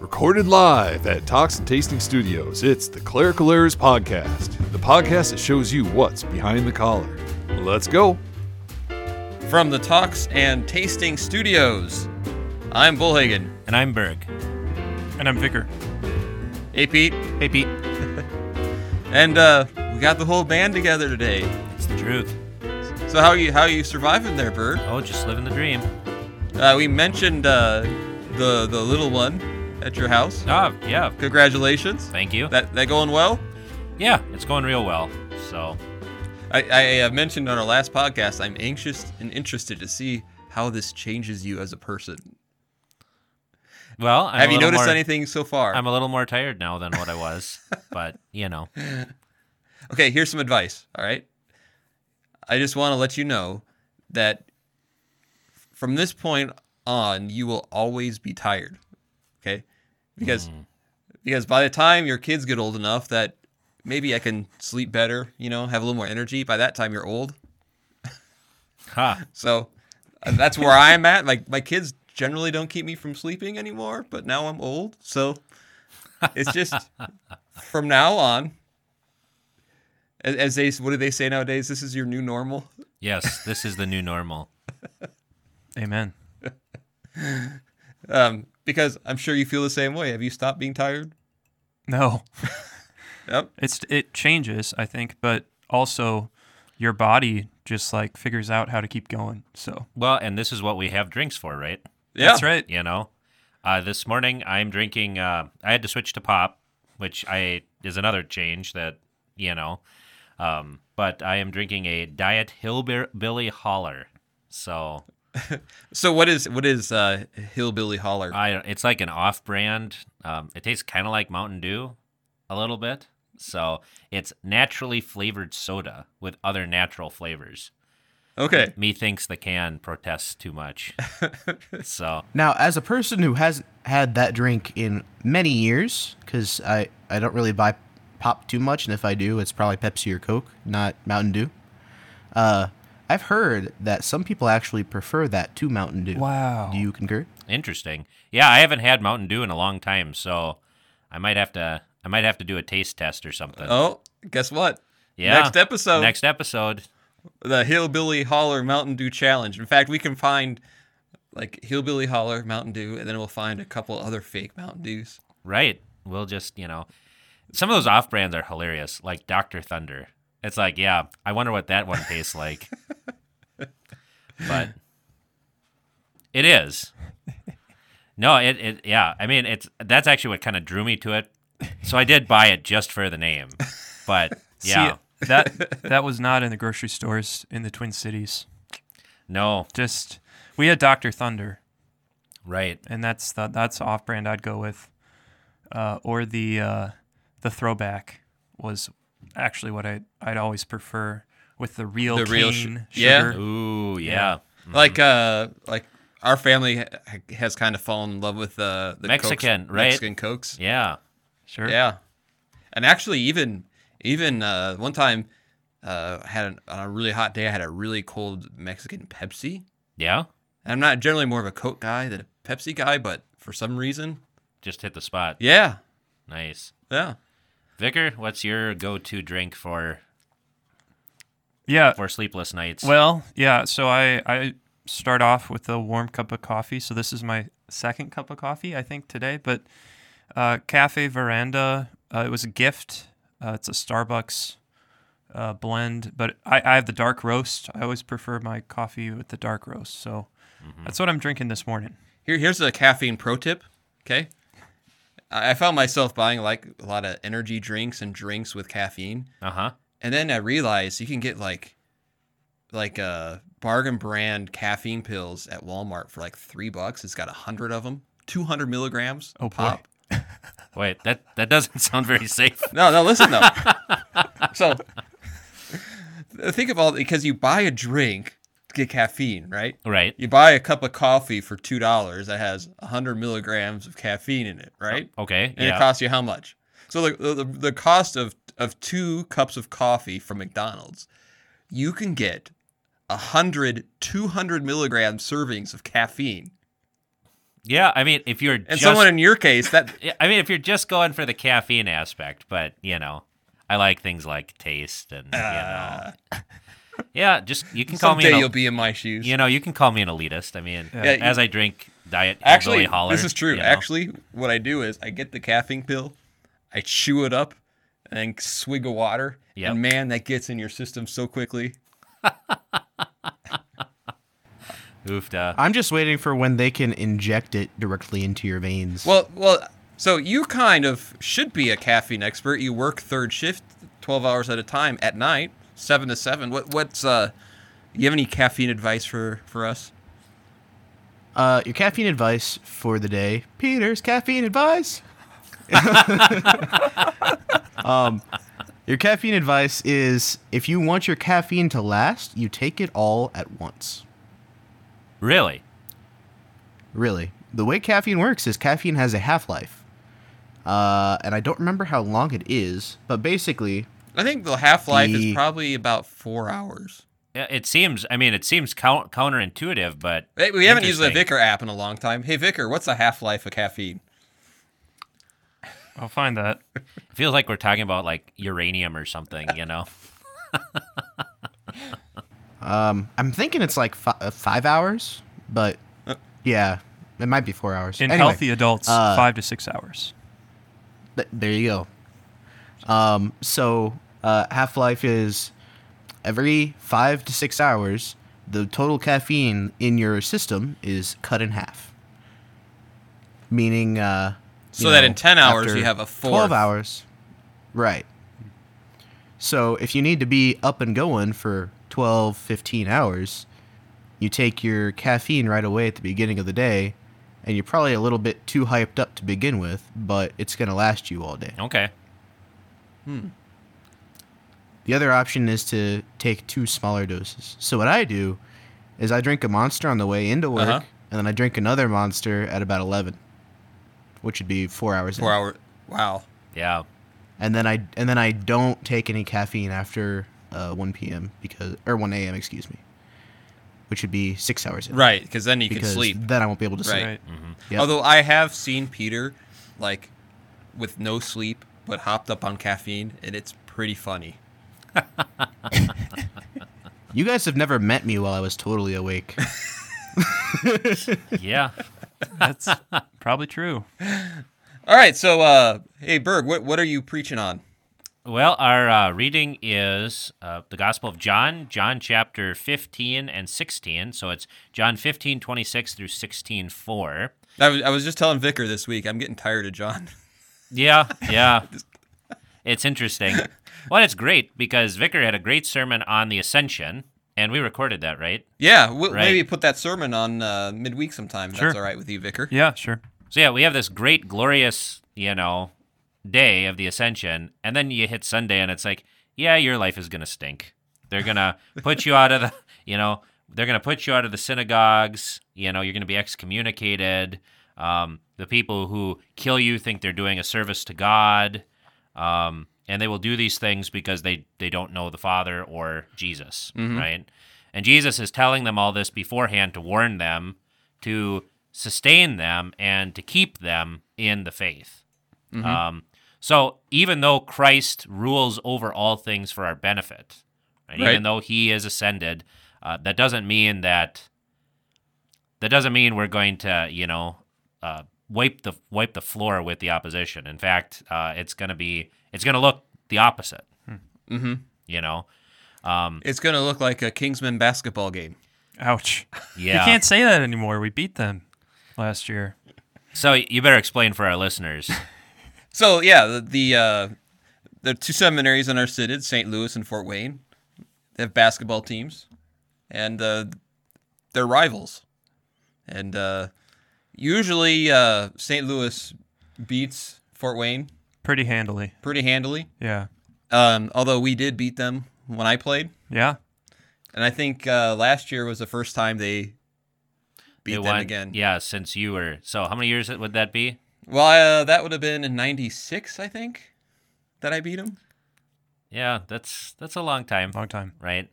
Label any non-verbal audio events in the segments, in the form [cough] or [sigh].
Recorded live at Talks and Tasting Studios, it's the Clerical Errors Podcast, the podcast that shows you what's behind the collar. Let's go. From the Talks and Tasting Studios, I'm Bullhagen. And I'm Berg. And I'm Vicar. Hey, Pete. Hey, Pete. [laughs] And uh, we got the whole band together today. It's the truth. So how are you how are you surviving there, Bird? Oh, just living the dream. Uh, we mentioned uh, the the little one at your house. Ah, yeah. Congratulations. Thank you. That that going well? Yeah, it's going real well. So, I, I uh, mentioned on our last podcast, I'm anxious and interested to see how this changes you as a person. well, I'm Have you noticed more, anything so far? I'm a little more tired now than what I was, [laughs] but you know, [laughs] Okay, here's some advice. All right. I just want to let you know that from this point on, you will always be tired. Okay, because because by the time your kids get old enough that maybe I can sleep better, you know, have a little more energy. By that time, you're old. ha. [laughs] So uh, that's where I'm at. Like my kids generally don't keep me from sleeping anymore, but now I'm old, so it's just [laughs] from now on. As, as they, what do they say nowadays? This is your new normal. Yes, this is the new normal. [laughs] Amen. Um, because I'm sure you feel the same way. Have you stopped being tired? No, [laughs] Yep. it's it changes, I think, but also your body just like figures out how to keep going. So Well, and this is what we have drinks for, right? Yeah. that's right. You know, uh, this morning I'm drinking. Uh, I had to switch to pop, which I is another change that you know. Um, but I am drinking a Diet Hillbilly Holler. So [laughs] So what is what is uh, hillbilly holler? I it's like an off-brand. Um, it tastes kind of like Mountain Dew, a little bit. So it's naturally flavored soda with other natural flavors. Okay. Methinks the can protests too much. [laughs] so Now, as a person who hasn't had that drink in many years, because I, I don't really buy pop too much, and if I do, it's probably Pepsi or Coke, not Mountain Dew. Uh, I've heard that some people actually prefer that to Mountain Dew. Wow. Do you concur? interesting. Yeah, I haven't had Mountain Dew in a long time, so I might have to I might have to do a taste test or something. Oh, guess what? yeah. Next episode, Next episode. the hillbilly holler Mountain Dew challenge. In fact, we can find like hillbilly holler Mountain Dew, and then we'll find a couple other fake Mountain Dews. Right. We'll just, you know, some of those off brands are hilarious, like Dr. Thunder. It's like, yeah, I wonder what that one tastes like. [laughs] but it is. No, it, it, yeah. I mean, it's that's actually what kind of drew me to it. So I did buy it just for the name. But [laughs] yeah, See, that that was not in the grocery stores in the Twin Cities. no, Just we had Dr. Thunder, right. and that's the that's off brand I'd go with. Uh, or the uh, the throwback was actually what I I'd always prefer with the real The cane real sh- sugar. yeah. Ooh, yeah. Like uh, like our family ha- has kind of fallen in love with uh, the Mexican, Cokes, right? Mexican cokes. Yeah. Sure. Yeah, and actually, even even uh, one time, uh, I had an, on a really hot day, I had a really cold Mexican Pepsi. Yeah. And I'm not generally more of a Coke guy than a Pepsi guy, but for some reason, Just hit the spot. yeah, Nice. yeah. Vicar, what's your go-to drink for Yeah. for sleepless nights? Well, yeah. So I I start off with a warm cup of coffee. So this is my second cup of coffee, I think, today. But uh, Cafe Veranda, uh, it was a gift. Uh, it's a Starbucks uh, blend, but I, I have the dark roast. I always prefer my coffee with the dark roast. So that's what I'm drinking this morning. Here, here's a caffeine pro tip. Okay, I I found myself buying like a lot of energy drinks and drinks with caffeine, uh huh. and then I realized you can get like like uh bargain brand caffeine pills at Walmart for like three bucks. It's got a hundred of them, two hundred milligrams. Oh, boy. pop. [laughs] Wait, that that doesn't [laughs] sound very safe. No, no, listen though. [laughs] so think of all because you buy a drink to get caffeine, right? right. You buy a cup of coffee for two dollars that has hundred milligrams of caffeine in it, right? Oh, okay. And yeah. it costs you how much? So the, the the cost of of two cups of coffee from McDonald's, you can get a hundred, 200 milligram servings of caffeine Yeah, I mean, if you're And just, someone in your case that [laughs] I mean, if you're just going for the caffeine aspect, but you know, I like things like taste and you know, uh, yeah, just you can call me. someday An, you'll be in my shoes. you know, you can call me an elitist. I mean, Yeah, you- as I drink diet Actually, hillbilly holler, this is true. you know. Actually, what I do is I get the caffeine pill, I chew it up, and then swig of water. Yep. And man, that gets in your system so quickly. [laughs] oofda. Uh. I'm just waiting for when they can inject it directly into your veins. Well, well. So you kind of should be a caffeine expert. You work third shift, twelve hours at a time at night, seven to seven. What what's uh? You have any caffeine advice for for us? Uh, your caffeine advice for the day, Peter's caffeine advice. [laughs] um, your caffeine advice is if you want your caffeine to last, you take it all at once. Really? Really, the way caffeine works is caffeine has a half life, uh, and I don't remember how long it is, but basically, I think the half life The- is probably about four hours. It seems. I mean, it seems counterintuitive, but Hey, we haven't used the interesting. Vicar app in a long time. Hey Vicar, what's the half life of caffeine? I'll find that. It feels like we're talking about like uranium or something. You know? [laughs] um, I'm thinking it's like fi- uh, five hours, but yeah, it might be four hours. In Anyway. healthy adults, uh, five to six hours. Th- there you go. Um, so uh, half life is every five to six hours, the total caffeine in your system is cut in half. Meaning, uh, So that in 10 hours you have a fourth. twelve hours, right? So if you need to be up and going for 12, 15 hours, you take your caffeine right away at the beginning of the day, and you're probably a little bit too hyped up to begin with, but it's going to last you all day. Okay. The other option is to take two smaller doses. So what I do is I drink a monster on the way into work, Uh-huh. and then I drink another monster at about 11, which would be four hours. in. Four hour. Wow. Yeah. And then I and then I don't take any caffeine after uh, 1 p.m. because or 1 a.m. excuse me, which would be six hours. In, Right, because then you can sleep. then I won't be able to sleep. Right. Right. Yep. Although I have seen Peter, like, with no sleep, but hopped up on caffeine, and it's pretty funny. [laughs] You guys have never met me while I was totally awake. [laughs] Yeah. That's probably true. All right, so uh, hey Berg, what what are you preaching on? Well, our uh, reading is uh, the Gospel of John, John chapter 15 and 16. So it's John 15, 26 through 16, 4. I was, I was just telling Vicar this week. I'm getting tired of John. [laughs] Yeah, [laughs] yeah. It's interesting. Well, it's great because Vicar had a great sermon on the Ascension, and we recorded that, right? Yeah, we'll Right. maybe put that sermon on uh, midweek sometime. Sure. That's all right with you, Vicar. Yeah, sure. So yeah, we have this great, glorious, you know, day of the Ascension, and then you hit Sunday, and it's like, yeah, your life is gonna stink. They're gonna [laughs] put you out of the, you know, they're gonna put you out of the synagogues. You know, you're gonna be excommunicated. Um, the people who kill you think they're doing a service to God, um, and they will do these things because they they don't know the Father or Jesus, right? And Jesus is telling them all this beforehand to warn them, to sustain them, and to keep them in the faith. Um, so even though Christ rules over all things for our benefit, right, Right. even though He is ascended, uh, that doesn't mean that that doesn't mean we're going to, you know, uh, wipe the wipe the floor with the opposition. In fact, uh, it's going to be it's going to look the opposite. Mm-hmm. You know, um, It's gonna look like a Kingsmen basketball game. Ouch. [laughs] yeah. You can't say that anymore. We beat them last year. So you better explain for our listeners. [laughs] So yeah, the the, uh, the two seminaries in our city, St. Louis and Fort Wayne, they have basketball teams, and uh, they're rivals. And uh, usually, uh, St. Louis beats Fort Wayne Pretty handily. pretty handily. Yeah. Um, although we did beat them when I played, Yeah. and I think uh, last year was the first time they beat They them won- again. Yeah, since you were. So how many years would that be? Well, uh, that would have been in '96, I think, that I beat them. Yeah, that's that's a long time, Long time. right?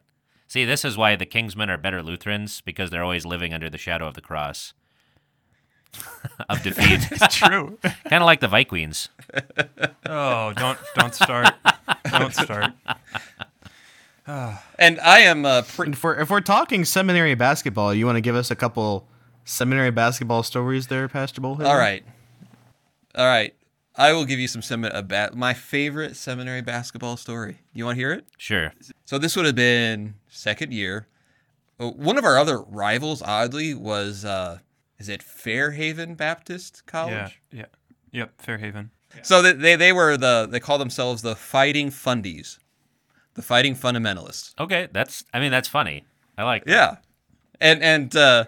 See, this is why the Kingsmen are better Lutherans because they're always living under the shadow of the cross. [laughs] of defeat, [laughs] It's true. [laughs] kind of like the Vikings. oh, don't don't start. Don't start. [sighs] And I am uh, pre- If we're if we're talking seminary basketball, you want to give us a couple seminary basketball stories there, Pastor Bullhead? all right. All right. I will give you some semi- a ba- my favorite seminary basketball story. You want to hear it? Sure. So this would have been second year. Uh, One of our other rivals, oddly, was uh, is it Fairhaven Baptist College? Yeah. Yeah. Yep. Fairhaven. So they, they they were the they call themselves the Fighting Fundies, the Fighting Fundamentalists. Okay, that's. I mean, that's funny. I like. that. Yeah, and and uh,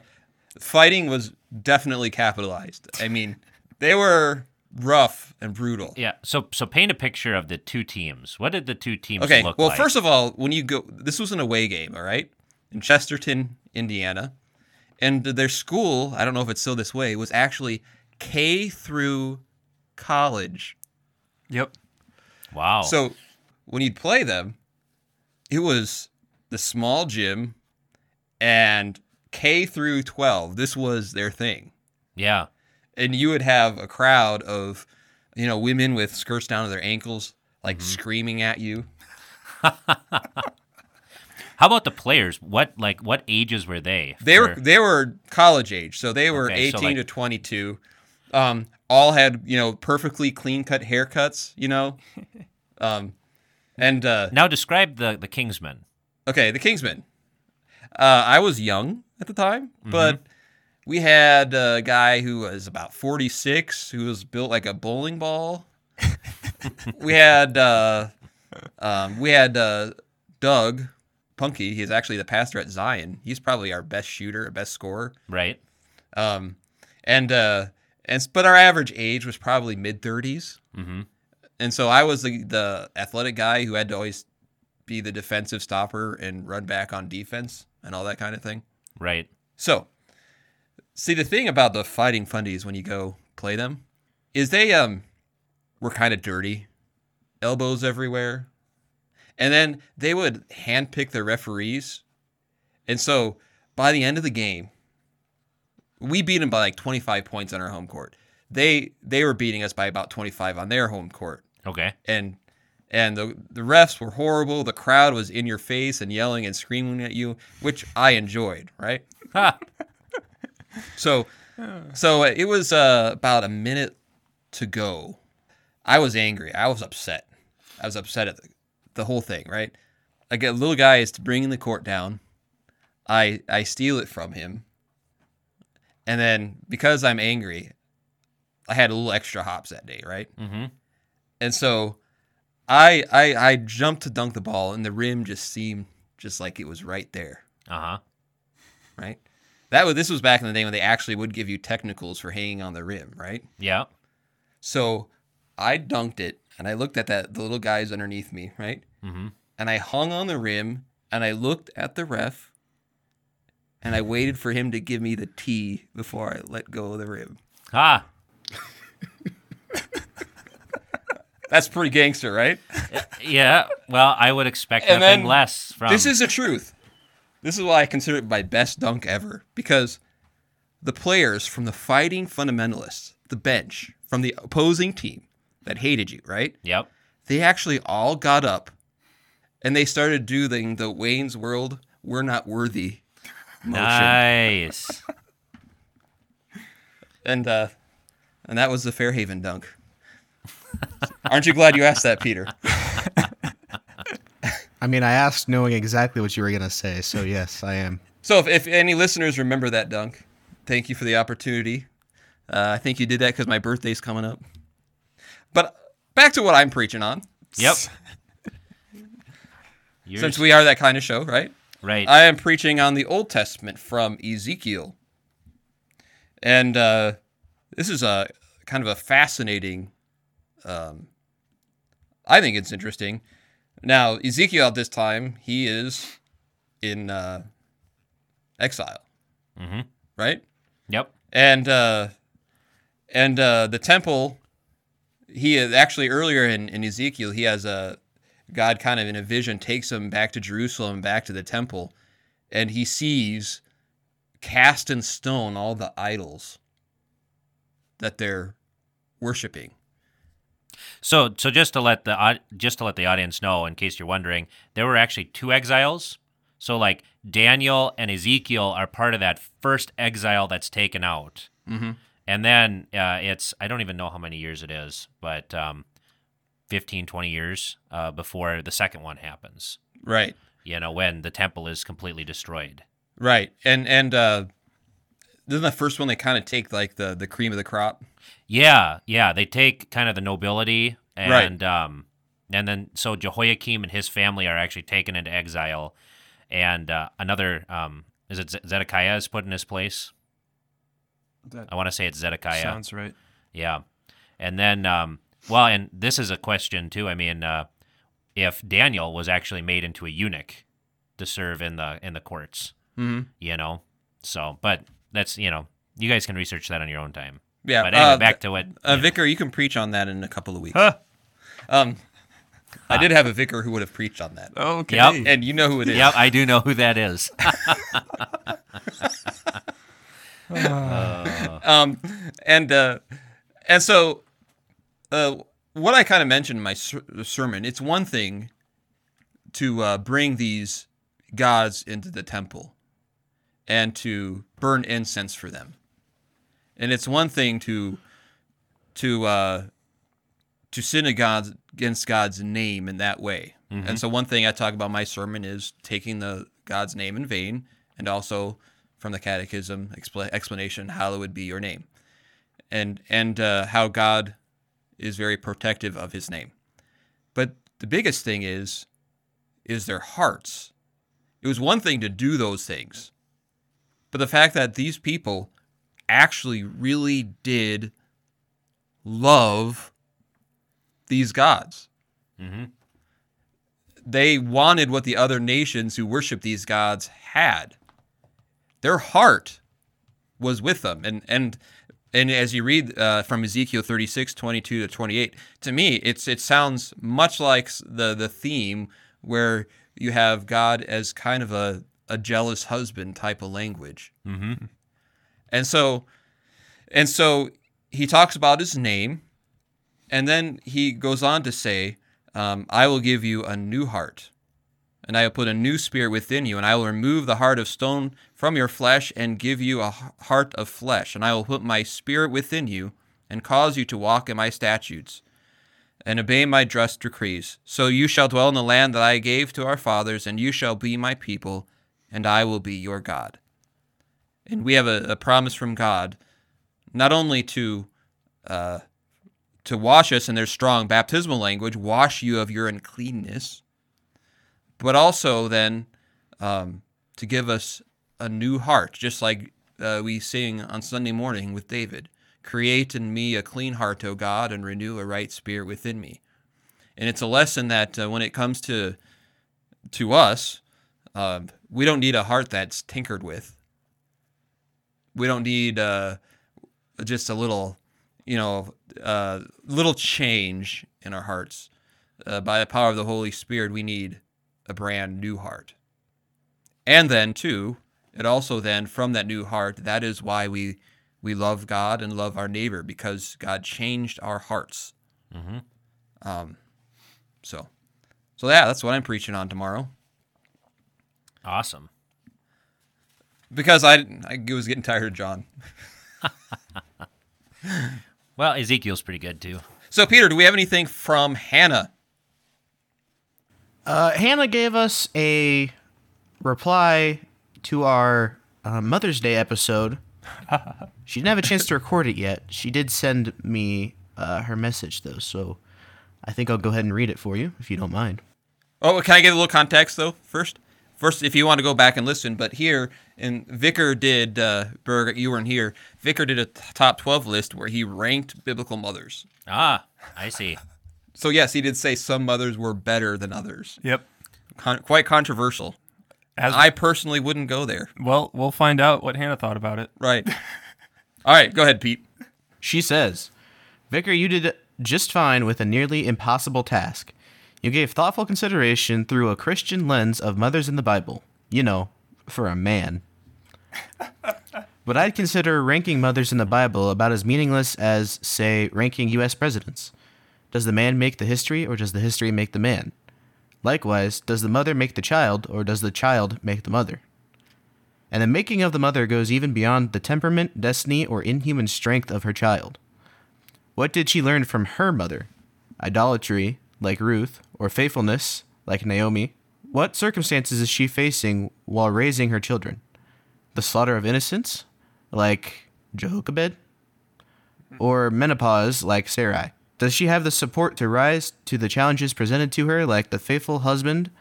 fighting was definitely capitalized. I mean, they were rough and brutal. Yeah. So so paint a picture of the two teams. What did the two teams look like? Okay. look Well, like? first of all, when you go, this was an away game, all right, in Chesterton, Indiana, and their school. I don't know if it's still this way. Was actually K through college. Yep. wow. So when you'd play them, it was the small gym and K through 12. This was their thing. yeah. And you would have a crowd of, you know, women with skirts down to their ankles, like Mm-hmm. screaming at you. [laughs] How about the players? What like what ages were they? They were they were college age, so they were Okay, so 18 to 22. Um, all had you know perfectly clean cut haircuts, you know. [laughs] Um, and uh, now describe the the Kingsmen. Okay, the Kingsmen. Uh, I was young at the time, but we had a guy who was about 46 who was built like a bowling ball. [laughs] we had uh, um, we had uh, Doug Punky. He's actually the pastor at Zion. He's probably our best shooter, our best scorer. Right. Um, and uh, and but our average age was probably mid 30s. Mm-hmm. And so I was the, the athletic guy who had to always be the defensive stopper and run back on defense and all that kind of thing. Right. So, see the thing about the fighting fundies when you go play them is they um were kind of dirty, elbows everywhere, and then they would handpick their referees, and so by the end of the game, we beat them by like 25 points on our home court. They they were beating us by about 25 on their home court Okay. and and the the refs were horrible. The crowd was in your face and yelling and screaming at you, which I enjoyed. Right. [laughs] So so it was uh, about a minute to go. I was angry. I was upset. I was upset at the, the whole thing. Right. I get a little guy is bringing the court down. I I steal it from him. And then because I'm angry, I had a little extra hops that day. Right. Mm-hmm. And so I I I jumped to dunk the ball and the rim just seemed just like it was right there, Uh huh. right? That was this was back in the day when they actually would give you technicals for hanging on the rim, right? Yeah. So I dunked it and I looked at that the little guys underneath me, right? Mm-hmm. And I hung on the rim and I looked at the ref and I waited for him to give me the T before I let go of the rim. Ah. [laughs] That's pretty gangster, right? Yeah. Well, I would expect And nothing less from. This is the truth. This is why I consider it my best dunk ever because the players from the fighting fundamentalists, the bench from the opposing team that hated you, right? Yep. They actually all got up and they started doing the Wayne's World "We're not worthy" motion, Nice. and uh, and that was the Fairhaven dunk. Aren't you glad you asked that, Peter? [laughs] I mean, I asked knowing exactly what you were gonna say, so yes, I am. So if, if any listeners remember that dunk, thank you for the opportunity. Uh, I think you did that because my birthday's coming up. But back to what I'm preaching on, Yep. [laughs] Since we are that kind of show, right? right. I am preaching on the Old Testament from Ezekiel. And uh, this is a kind of a fascinating, um, I think it's interesting. Now, Ezekiel at this time, he is in uh, exile, Mm-hmm. right? yep. and uh, and uh, the temple. He is actually earlier in, in Ezekiel. He has a God kind of in a vision takes him back to Jerusalem, back to the temple, and he sees cast in stone all the idols that they're worshiping. So, so just to let the just to let the audience know, in case you're wondering, there were actually two exiles. So, like Daniel and Ezekiel are part of that first exile that's taken out, Mm-hmm. And then uh, it's I don't even know how many years it is, but um, 15, 20 years uh, before the second one happens. Right. You know, when the temple is completely destroyed. Right. And and uh isn't the first one they kind of take like the the cream of the crop? Yeah, yeah. They take kind of the nobility Right. and um and then so Jehoiakim and his family are actually taken into exile and uh, another um is it Zedekiah is put in his place? That I want to say it's Zedekiah. sounds right. Yeah. And then um well and this is a question too. I mean uh if Daniel was actually made into a eunuch to serve in the in the courts, Mm-hmm. you know. So, but that's, you know, you guys can research that on your own time. Yeah. But anyway, uh, back to what uh, yeah. Vicar, you can preach on that in a couple of weeks. Huh. Um, I did have a vicar who would have preached on that, Okay. Yep. and you know who it is. Yep, I do know who that is. [laughs] Um, and uh, and so, uh, what I kind of mentioned in my ser- sermon, it's one thing to uh, bring these gods into the temple and to burn incense for them, and it's one thing to to uh, to sin against God's name in that way. And so, one thing I talk about in my sermon is taking the God's name in vain, and also from the Catechism expla- explanation, hallowed be your name, and and uh, how God is very protective of His name. But the biggest thing is is their hearts. It was one thing to do those things, but the fact that these people actually really did love these gods. hmm They wanted what the other nations who worship these gods had. Their heart was with them. And and and as you read uh, from Ezekiel 36, 22 to 28, to me, it's it sounds much like the, the theme where you have God as kind of a, a jealous husband type of language. hmm And so, and so he talks about his name, and then he goes on to say, um, "I will give you a new heart, and I will put a new spirit within you, and I will remove the heart of stone from your flesh and give you a heart of flesh, and I will put my spirit within you, and cause you to walk in my statutes." And obey my just decrees. So you shall dwell in the land that I gave to our fathers, and you shall be my people, and I will be your God and we have a, a promise from God, not only to uh, to wash us in their strong baptismal language, wash you of your uncleanness, but also then um, to give us a new heart, just like uh, we sing on Sunday morning with David. Create in me a clean heart, O God, and renew a right spirit within me. And it's a lesson that uh, when it comes to to us, uh, we don't need a heart that's tinkered with we don't need uh, just a little, you know, uh, little change in our hearts. Uh, by the power of the Holy Spirit, we need a brand new heart. And then, too, it also then from that new heart, that is why we we love God and love our neighbor because God changed our hearts. hmm Um, so, so yeah, that's what I'm preaching on tomorrow Awesome. because I I was getting tired of John. [laughs] Well, Ezekiel's pretty good too. So, Peter, do we have anything from Hannah? Uh, Hannah gave us a reply to our uh, Mother's Day episode. [laughs] she didn't have a chance to record it yet. She did send me uh, her message though, so I think I'll go ahead and read it for you if you don't mind. Oh, can I give a little context though first? First, if you want to go back and listen, but here and Vicar did uh, Berg, you weren't here. Vicar did a t- top twelve list where he ranked biblical mothers. Ah, I see. So yes, he did say some mothers were better than others. Yep. Con- quite controversial. As I personally wouldn't go there. well, we'll find out what Hannah thought about it. Right. [laughs] All right, go ahead, Pete. She says, Vicar, you did just fine with a nearly impossible task. You gave thoughtful consideration through a Christian lens of mothers in the Bible. You know, for a man. But I'd consider ranking mothers in the Bible about as meaningless as, say, ranking U.S. presidents. Does the man make the history, or does the history make the man? Likewise, does the mother make the child, or does the child make the mother? And the making of the mother goes even beyond the temperament, destiny, or inhuman strength of her child. What did she learn from her mother? Idolatry, like Ruth, or faithfulness, like Naomi? What circumstances is she facing while raising her children? The slaughter of innocents, like Jehoshaphat? Or menopause, like Sarai? Does she have the support to rise to the challenges presented to her, like the faithful husband?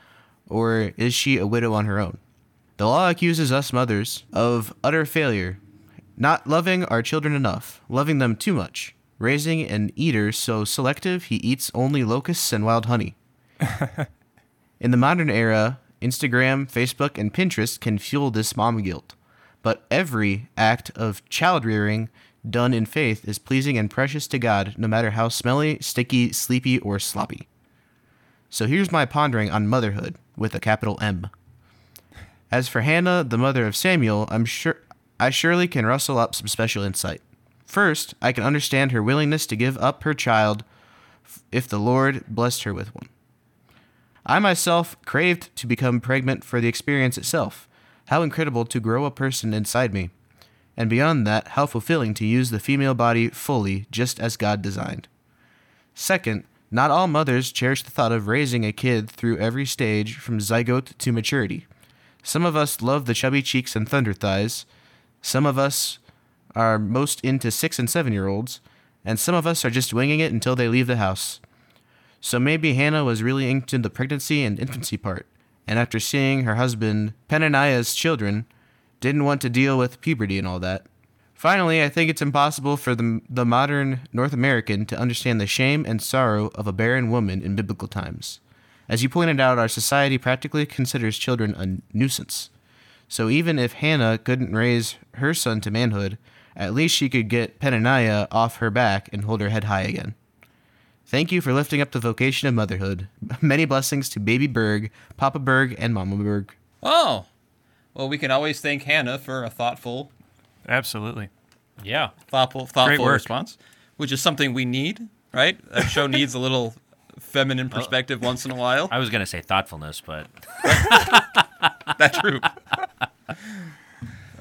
Or is she a widow on her own? The law accuses us mothers of utter failure, not loving our children enough, loving them too much, raising an eater so selective he eats only locusts and wild honey. [laughs] In the modern era, Instagram, Facebook, and Pinterest can fuel this mom guilt. But every act of child rearing done in faith is pleasing and precious to God, no matter how smelly, sticky, sleepy, or sloppy. So here's my pondering on motherhood with a capital M. As for Hannah, the mother of Samuel, I'm sure I surely can rustle up some special insight. First, I can understand her willingness to give up her child if the Lord blessed her with one. I myself craved to become pregnant for the experience itself. How incredible to grow a person inside me. And beyond that, how fulfilling to use the female body fully, just as God designed. Second, not all mothers cherish the thought of raising a kid through every stage from zygote to maturity. Some of us love the chubby cheeks and thunder thighs. Some of us are most into six and seven year olds. And some of us are just winging it until they leave the house. So maybe Hannah was really into the pregnancy and infancy part, and after seeing her husband Peninnah's children, didn't want to deal with puberty and all that. Finally, I think it's impossible for the, the modern North American to understand the shame and sorrow of a barren woman in biblical times. As you pointed out, our society practically considers children a nuisance. So even if Hannah couldn't raise her son to manhood, at least she could get Peninnah off her back and hold her head high again. Thank you for lifting up the vocation of motherhood. [laughs] Many blessings to Baby Berg, Papa Berg, and Mama Berg. Oh, well, we can always thank Hannah for a thoughtful, Absolutely. Yeah. thoughtful, thoughtful work. response, which is something we need, right? A show [laughs] needs a little feminine perspective once in a while. I was gonna say thoughtfulness, but [laughs] That's true.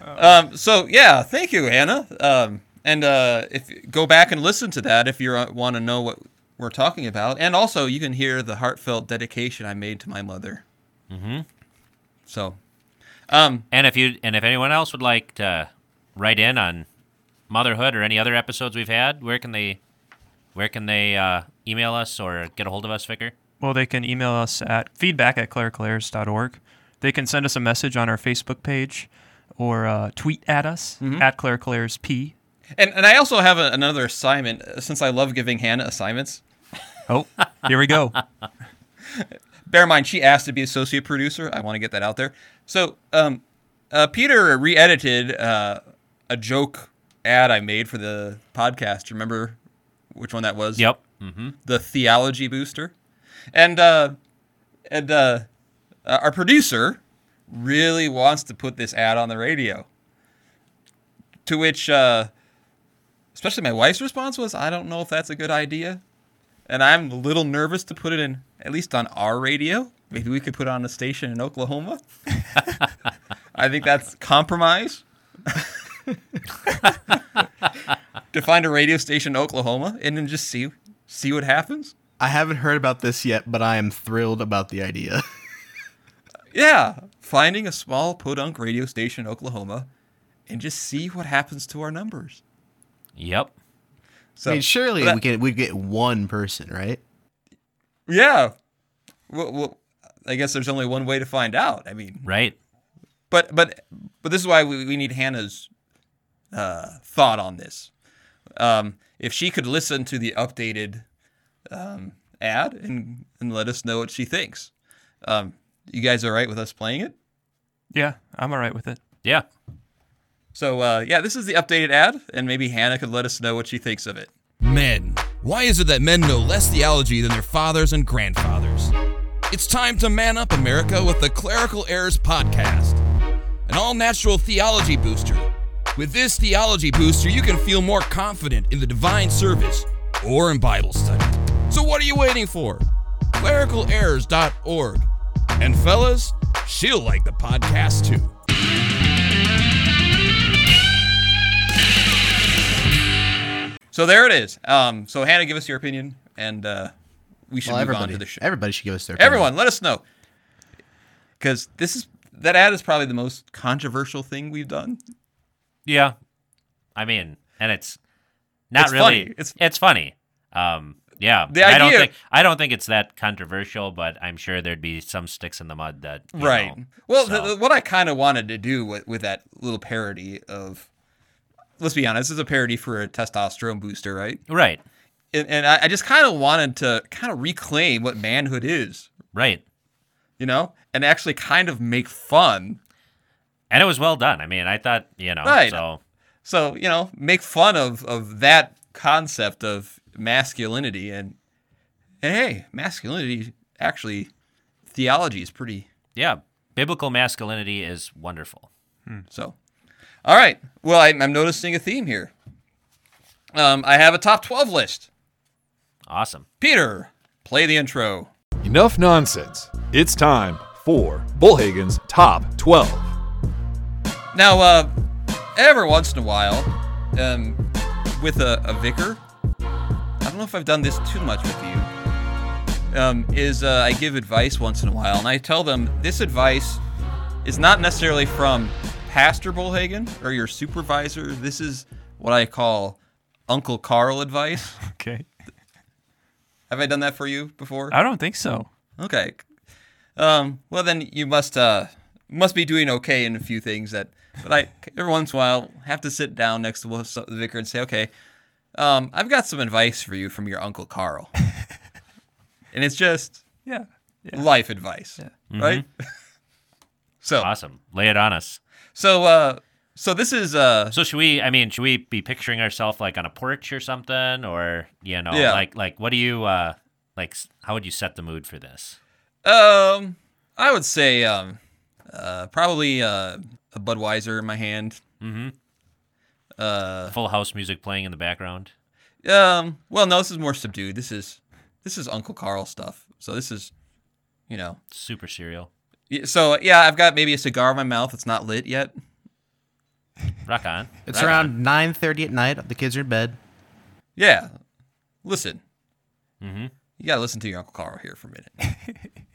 um, so yeah, thank you, Hannah. Um, and uh, if go back and listen to that if you want to know what we're talking about, and also you can hear the heartfelt dedication I made to my mother. Mm-hmm. So, um, and if you and if anyone else would like to write in on motherhood or any other episodes we've had, where can they where can they uh, email us or get a hold of us, Vicar? Well, they can email us at feedback at clericalerrors.org. They can send us a message on our Facebook page or uh, tweet at us at clericalerrorsp. and and I also have a, another assignment uh, since I love giving Hannah assignments. Oh, here we go. [laughs] bear in mind she asked to be associate producer. I want to get that out there. So um, uh, peter re-edited uh, a joke ad i made for the podcast. Remember which one that was? Yep. Mm-hmm. the theology booster. And uh, and uh, uh, our producer really wants to put this ad on the radio. To which uh, especially my wife's response was i don't know if that's a good idea and i'm a little nervous to put it in at least on our radio maybe we could put it on a station in oklahoma [laughs] i think that's compromise [laughs] to find a radio station in oklahoma and then just see see what happens I haven't heard about this yet, but I am thrilled about the idea. [laughs] Yeah, finding a small podunk radio station in Oklahoma and just see what happens to our numbers. Yep. So I mean, surely that- we can we get one person, right? Yeah. Well, well, I guess there's only one way to find out. I mean, Right. but but but this is why we, we need Hannah's uh, thought on this. Um, if she could listen to the updated um, ad and and let us know what she thinks. Um, you guys all right with us playing it? Yeah, I'm all right with it. Yeah. So uh, yeah, this is the updated ad, and maybe Hannah could let us know what she thinks of it. Men. Why is it that men know less theology than their fathers and grandfathers? It's time to man up America with the Clerical Errors Podcast, an all natural theology booster. With this theology booster, you can feel more confident in the divine service or in Bible study. So what are you waiting for? clericalerrors.org. And fellas, she'll like the podcast too. So there it is. Um, so Hannah, give us your opinion, and uh, we should Well, move on everybody, to the show. everybody should give us their opinion. Everyone, let us know, because this is that ad is probably the most controversial thing we've done. Yeah, I mean, and it's not It's really. funny. It's It's- it's funny. Um, yeah, The I don't idea- think I don't think it's that controversial, but I'm sure there'd be some sticks in the mud that you right. know, well, so- the, the- what I kind of wanted to do with, with that little parody of, let's be honest, this is a parody for a testosterone booster, right? right, And, and I, I just kind of wanted to kind of reclaim what manhood is, right, you know, and actually kind of make fun. and it was well done. I mean, I thought you know, Right. so So you know, make fun of of that concept of masculinity and and hey, masculinity actually theology is pretty yeah, biblical masculinity is wonderful. Hmm. So, all right. Well, I, I'm noticing a theme here. Um, I have a top 12 list. Awesome. Peter, play the intro. Enough nonsense. It's time for Bullhagen's Top 12. Now, uh, every once in a while, um, with a, a vicar, I don't know if I've done this too much with you, um, is uh, I give advice once in a while, and I tell them this advice is not necessarily from Pastor Bullhagen or your supervisor. This is what I call Uncle Carl advice. [laughs] Okay. Have I done that for you before? I don't think so. Okay. Um, well, then you must uh, must be doing okay in a few things that. But I every once in a while have to sit down next to the vicar and say, okay, um, I've got some advice for you from your uncle Carl, [laughs] and it's just Yeah. Yeah. life advice, yeah. right? [laughs] so Awesome. Lay it on us. So uh, so this is uh, So should we? I mean, should we be picturing ourselves like on a porch or something, or you know, Yeah. like like what do you uh like? How would you set the mood for this? um, I would say um, uh, probably uh, a Budweiser in my hand. Mm-hmm. Uh, Full house music playing in the background. Um. Well, no, this is more subdued. This is this is Uncle Carl stuff. So this is, you know. Super cereal. Y- So yeah, I've got maybe a cigar in my mouth. It's not lit yet. Rock on. It's Rock around 9:30 at night. The kids are in bed. Yeah. Listen, Mm-hmm. you gotta listen to your Uncle Carl here for a minute.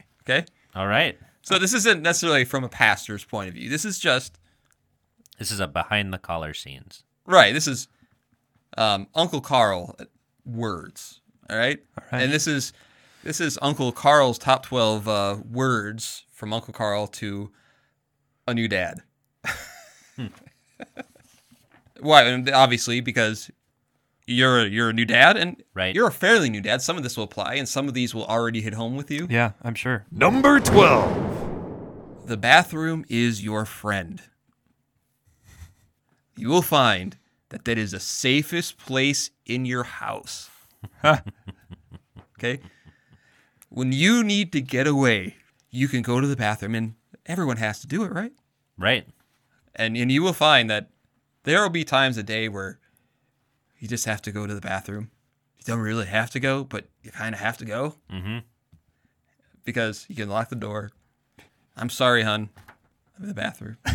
[laughs] okay. All right. So this isn't necessarily from a pastor's point of view. This is just This is a behind the collar scenes. right. This is um, Uncle Carl words. All right. right. And this is this is Uncle Carl's top twelve uh, words from Uncle Carl to a new dad. [laughs] Why? And Obviously, because you're a, you're a new dad, and Right. you're a fairly new dad. Some of this will apply, and some of these will already hit home with you. Yeah, I'm sure. Number 12. The bathroom is your friend. You will find that that is the safest place in your house. [laughs] okay? When you need to get away, you can go to the bathroom and everyone has to do it, right? Right. And and you will find that there will be times a day where you just have to go to the bathroom. You don't really have to go, but you kind of have to go Mm-hmm. because you can lock the door. I'm sorry, hun. I'm in the bathroom. [laughs]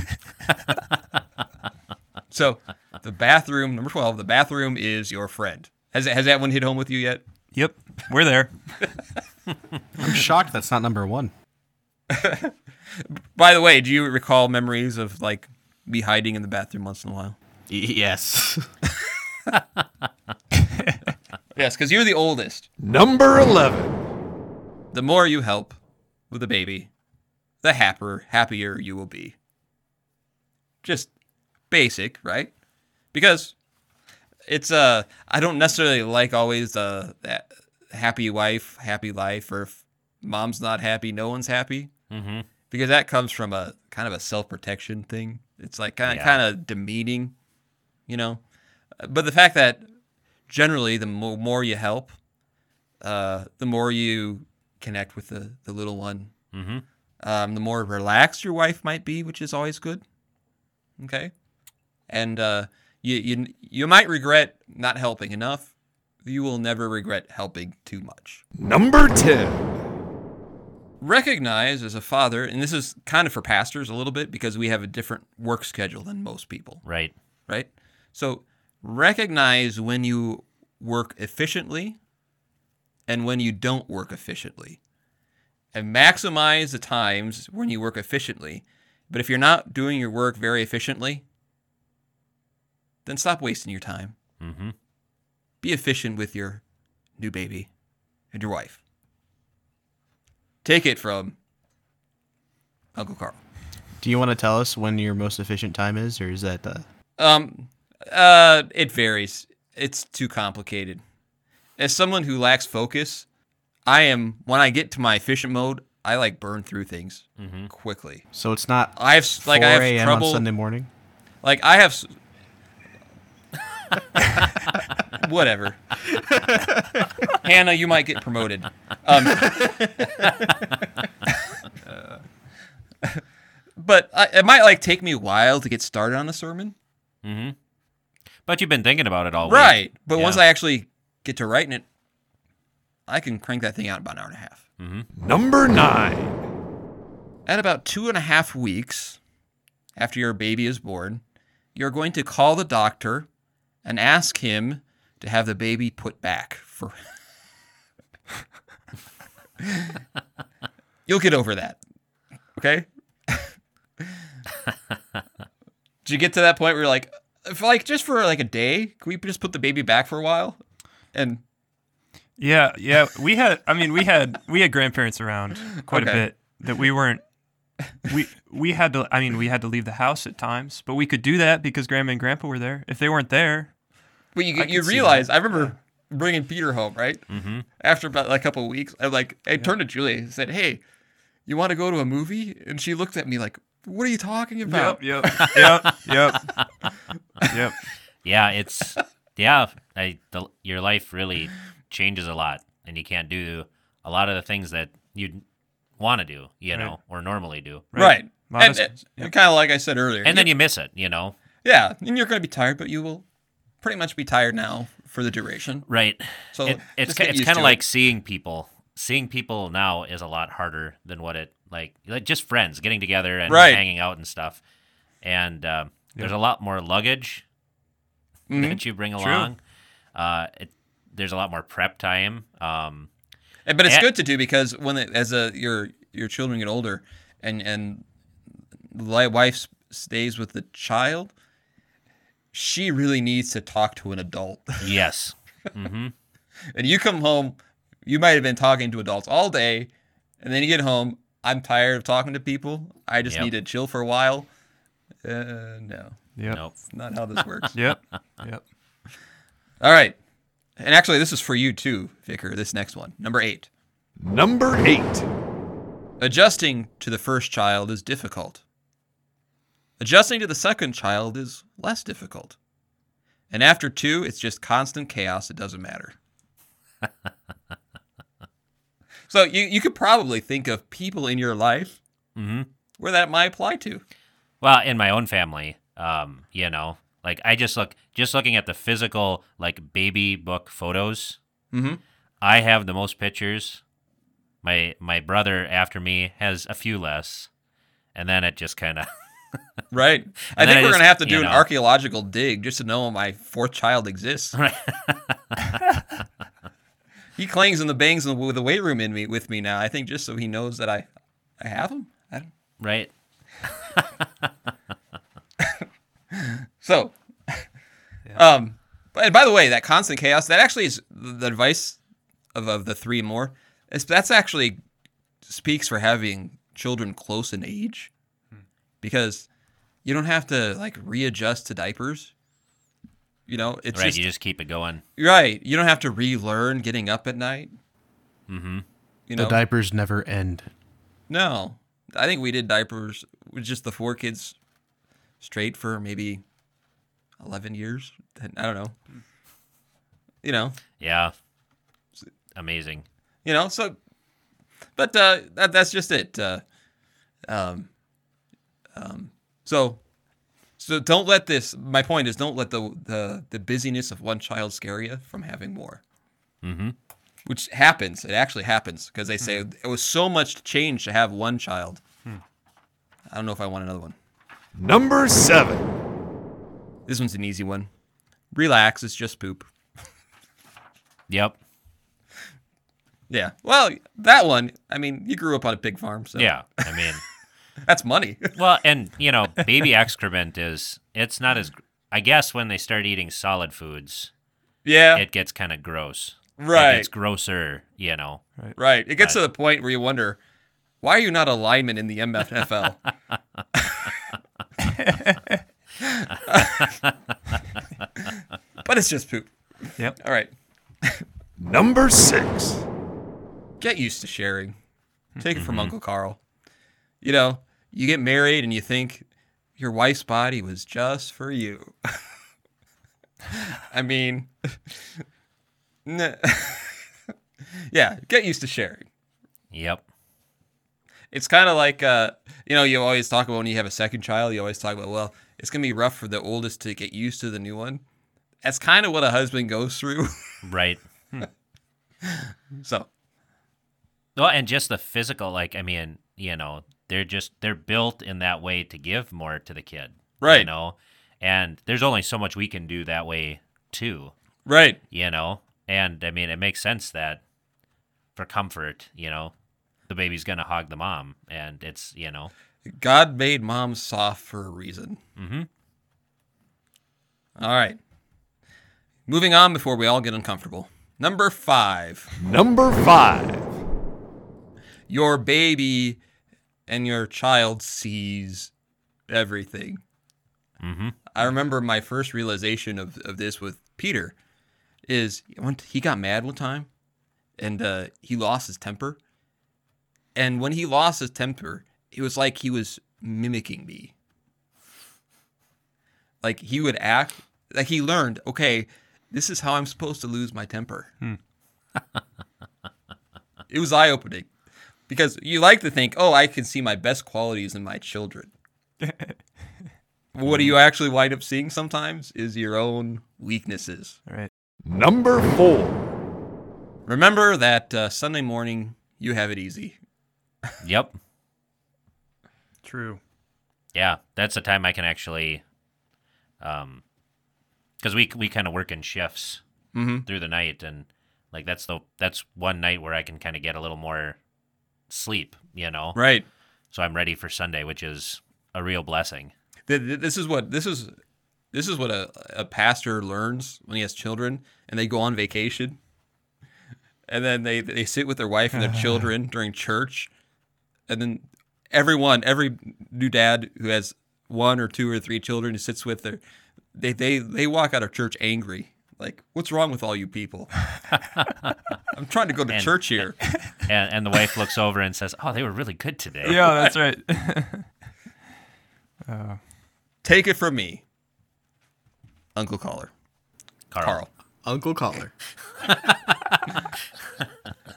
so, the bathroom, number 12, the bathroom is your friend. Has, has that one hit home with you yet? Yep, we're there. [laughs] I'm shocked that's not number one. By the way, do you recall memories of like me hiding in the bathroom once in a while? Y- yes. [laughs] Yes, because you're the oldest. Number 11. The more you help with the baby, the happier, happier you will be. Just basic, right? Because it's uh I don't necessarily like always uh that happy wife, happy life, or if mom's not happy, no one's happy. Mm-hmm. Because that comes from a kind of a self protection thing. It's like kind of Yeah. kind of demeaning, you know. But the fact that generally the mo- more you help, uh, the more you connect with the, the little one, Mm-hmm. um, the more relaxed your wife might be, which is always good. Okay. and uh, you you you might regret not helping enough. You will never regret helping too much. Number 10. Recognize as a father, and this is kind of for pastors a little bit because we have a different work schedule than most people, Right. right? So recognize when you work efficiently and when you don't work efficiently. And maximize the times when you work efficiently. But if you're not doing your work very efficiently, then stop wasting your time. Mm-hmm. Be efficient with your new baby and your wife. Take it from Uncle Carl. Do you want to tell us when your most efficient time is, or is that uh, Um, uh, it varies. It's too complicated. As someone who lacks focus, I am when I get to my efficient mode, I like burn through things quickly. so? It's not I have like 4 I have trouble. on Sunday morning. Like I have. [laughs] s- Whatever. Hannah, you might get promoted. Um, but I, it might like take me a while to get started on a sermon. Mm-hmm. But you've been thinking about it all right. week. But Yeah. once I actually get to writing it, I can crank that thing out in about an hour and a half. Number 9. At about two and a half weeks after your baby is born, you're going to call the doctor and ask him to have the baby put back for. [laughs] You'll get over that. Okay? [laughs] Did you get to that point where you're like, if like just for like a day, can we just put the baby back for a while? And Yeah, yeah. We had. I mean, we had we had grandparents around quite Okay. a bit that we weren't. We we had to. I mean, we had to leave the house at times, but we could do that because grandma and grandpa were there. If they weren't there, But you, I you realize I remember bringing Peter home, right? Mm-hmm. After about like, a couple of weeks, I like, I turned to Julie and said, "Hey, you want to go to a movie?" And she looked at me like, "What are you talking about?" yep, yep, yep, [laughs] yep. Yeah, it's yeah. I, the, your life really changes a lot, and you can't do a lot of the things that you'd want to do, you know, or normally do. Right. And, Modest- and, kind of like I said earlier, And then you miss it, you know. yeah, and you're going to be tired, but you will pretty much be tired now for the duration. Right. So it, it's get it's kind of it. like seeing people. Seeing people now is a lot harder than what it like like just friends getting together and Right. hanging out and stuff. And um, there's a lot more luggage Mhm. that you bring along. Uh, it, there's a lot more prep time. Um, And- But it's And- good to do because when it, as a your your children get older, and and the wife stays with the child, she really needs to talk to an adult. [laughs] yes. hmm and you come home, you might have been talking to adults all day, and then you get home. I'm tired of talking to people. I just Yep. need to chill for a while. Uh, no, Yep. Nope. not how this works. [laughs] Yep. Yep. All right, and actually, this is for you too, Vicar. This next one, number eight. Number 8. Adjusting to the first child is difficult. Adjusting to the second child is less difficult. And after two, it's just constant chaos. It doesn't matter. [laughs] so you, you could probably think of people in your life hmm where that might apply to. Well, in my own family, um, you know, like I just look, just looking at the physical, like baby book photos. Mm-hmm. I have the most pictures. My my brother after me has a few less, and then it just kind of [laughs] Right. I think I we're going to have to do you an archaeological dig just to know my fourth child exists. he clings and the bangs in the, with the weight room in me with me now. I think just so he knows that I, I have him. I right. [laughs] so, um, and by the way, that constant chaos that actually is the advice of, of the three more. Is that's actually speaks for having children close in age, because you don't have to like readjust to diapers. You know, it's right. just you just keep it going. Right. You don't have to relearn getting up at night. Mm-hmm. You know, The diapers never end. no. I think we did diapers with just the four kids straight for maybe 11 years. I don't know. You know. Yeah. Amazing. You know, so but uh that that's just it. Uh um um so So don't let this. My point is, don't let the the, the busyness of one child scare you from having more. Mm-hmm. Which happens. It actually happens because they say it was so much change to have one child. I don't know if I want another one. Number seven. This one's an easy one. Relax. It's just poop. [laughs] Yep. Yeah. Well, that one. I mean, you grew up on a pig farm, so Yeah. I mean, that's money. [laughs] well, and you know, baby excrement is it's not as I guess when they start eating solid foods, yeah. it gets kind of gross. It right. gets grosser, you know. Right. It gets to the point where you wonder, why are you not a lineman in the NFL? [laughs] [laughs] but it's just poop. Yep. All right. Number six. Get used to sharing. Take it from mm-hmm. Uncle Carl. You know, you get married and you think your wife's body was just for you. I mean, n- yeah, get used to sharing. Yep. It's kind of like, uh, you know, you always talk about when you have a second child, you always talk about, well, it's going to be rough for the oldest to get used to the new one. That's kind of what a husband goes through. [laughs] Right. so, Well, and just the physical, like I mean, you know, they're just they're built in that way to give more to the kid. Right. You know? And there's only so much we can do that way too, right. you know? And I mean it makes sense that for comfort, you know, the baby's gonna hog the mom and it's you know God made mom soft for a reason. mm-hmm. All right. Moving on before we all get uncomfortable. Number five, Number five. your baby and your child sees everything. Mm-hmm. I remember my first realization of, of this with Peter is when he got mad one time and uh, he lost his temper. And when he lost his temper, it was like he was mimicking me. Like he would act like he learned, okay, this is how I'm supposed to lose my temper. it was eye opening because you like to think, oh, I can see my best qualities in my children. [laughs] what do you actually wind up seeing sometimes is your own weaknesses. All right. Number four. Remember that uh, Sunday morning, you have it easy. [laughs] Yep. True. Yeah. That's the time I can actually um because we we kind of work in shifts Mm-hmm. through the night and like that's the that's one night where I can kind of get a little more sleep, you know. Right. So I'm ready for Sunday, which is a real blessing. Th- th- This is what this is. This is what a, a pastor learns when he has children and they go on vacation, and then they they sit with their wife and their children [laughs] during church, and then everyone, every new dad who has one or two or three children who sits with their, they they they walk out of church angry. Like, what's wrong with all you people? [laughs] I'm trying to go to And- church here. [laughs] And and the wife looks over and says, "Oh, they were really good today." Yeah, that's right. [laughs] Uh, Take it from me, Uncle Caller, Carl. Carl. Uncle Caller.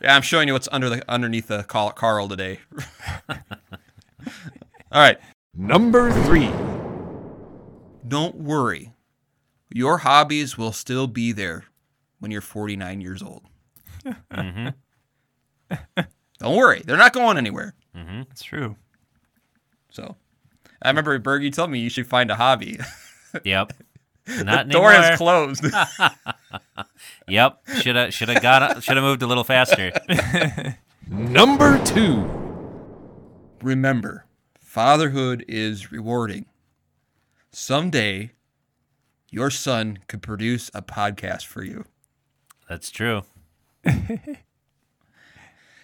Yeah, I'm showing you what's under the underneath the Carl, Carl today. All right, Number three. don't worry. Your hobbies will still be there when you're 49 years old. Mm-hmm. [laughs] Don't worry, they're not going anywhere. Mm-hmm. That's true. So, I remember Berg, you told me you should find a hobby. [laughs] Yep. Not the door anymore. is closed. [laughs] Yep. Should have should have got should have moved a little faster. Number two. Remember, fatherhood is rewarding. Someday, your son could produce a podcast for you. That's true. [laughs]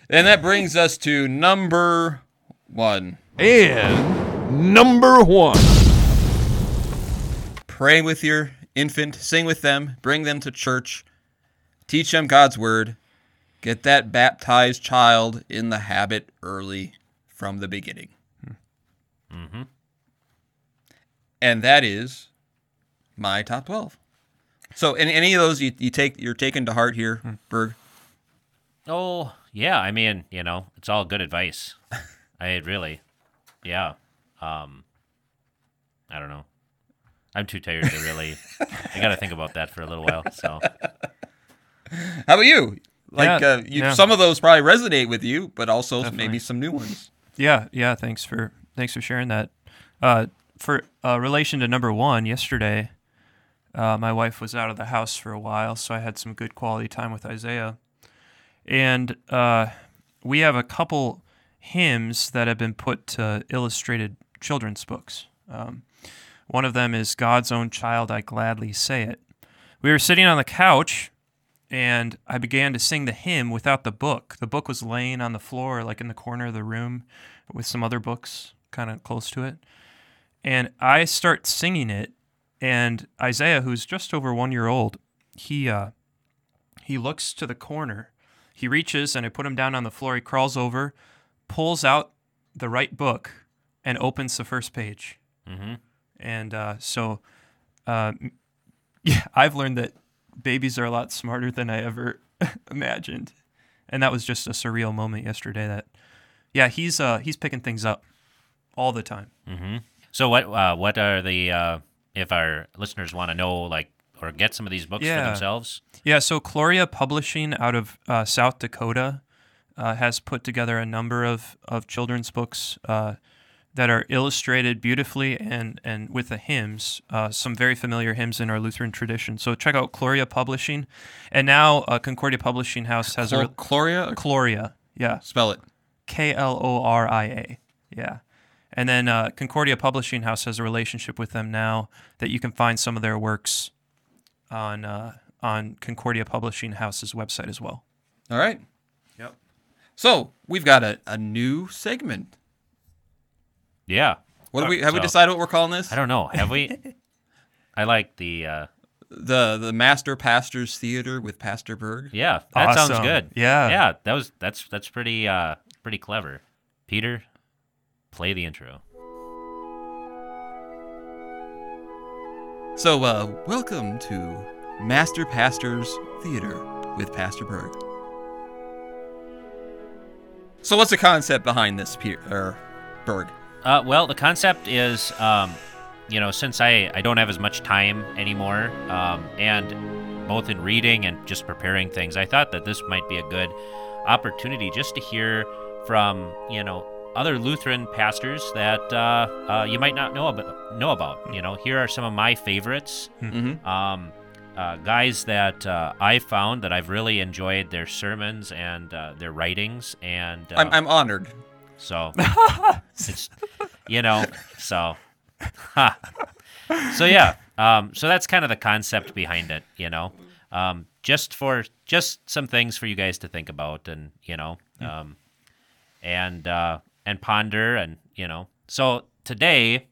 And that brings us to number one. And number one. Pray with your infant, sing with them, bring them to church, teach them God's word, get that baptized child in the habit early from the beginning. Mm-hmm. And that is my top 12. So, in any of those you, you take, you're taking to heart here, Berg? Oh yeah. I mean, you know, it's all good advice. [laughs] I really, yeah. Um, I don't know. I'm too tired to really. [laughs] I got to think about that for a little while. So How about you? Like Yeah, uh, you, yeah. some of those probably resonate with you, but also maybe some new ones. Yeah, yeah. Thanks for thanks for sharing that. Uh, for uh, relation to number one, yesterday, uh, my wife was out of the house for a while, so I had some good quality time with Isaiah, and uh, we have a couple hymns that have been put to illustrated children's books. Um, one of them is "God's Own Child, I Gladly Say It." We were sitting on the couch and I began to sing the hymn without the book. The book was laying on the floor, like in the corner of the room, with some other books kind of close to it. And I start singing it, and Isaiah, who's just over one year old, he uh, he looks to the corner. He reaches, and I put him down on the floor. He crawls over, pulls out the right book, and opens the first page. hmm And uh, so, uh, yeah, [laughs] I've learned that babies are a lot smarter than I ever [laughs] imagined, and that was just a surreal moment yesterday. That, yeah, he's uh, he's picking things up all the time. hmm So what uh, what are the uh, if our listeners want to know like or get some of these books Yeah. for themselves? Yeah, so Kloria Publishing out of uh, South Dakota uh, has put together a number of, of children's books uh, that are illustrated beautifully and, and with the hymns, uh, some very familiar hymns in our Lutheran tradition. So check out Kloria Publishing. And now uh, Concordia Publishing House has a. Chlor- re- Chloria, Gloria, yeah. spell it. K L O R I A. Yeah. And then uh, Concordia Publishing House has a relationship with them now that you can find some of their works on uh, on Concordia Publishing House's website as well. All right. Yep. So we've got a, a new segment. Yeah. What do we have we decided what we're calling this? I don't know. Have we? [laughs] I like the uh, The the Master Pastors Theater with Pastor Berg. yeah. That sounds good. Yeah. Yeah. That was that's that's pretty uh pretty clever. Peter, play the intro. So uh, welcome to Master Pastors Theater with Pastor Berg. So what's the concept behind this, Peter or Berg? Uh, well, the concept is, um, you know, since I, I don't have as much time anymore, um, and both in reading and just preparing things, I thought that this might be a good opportunity just to hear from, you know, other Lutheran pastors that uh, uh, you might not know about. Know about. You know, here are some of my favorites. Mm-hmm. Um, uh, guys that uh, I found that I've really enjoyed their sermons and uh, their writings, and uh, I'm, I'm honored. so [laughs] it's you know, so ha. So yeah. Um, so that's kind of the concept behind it, you know. Um, just for just some things for you guys to think about and, you know, um, and uh, and ponder and, you know. So today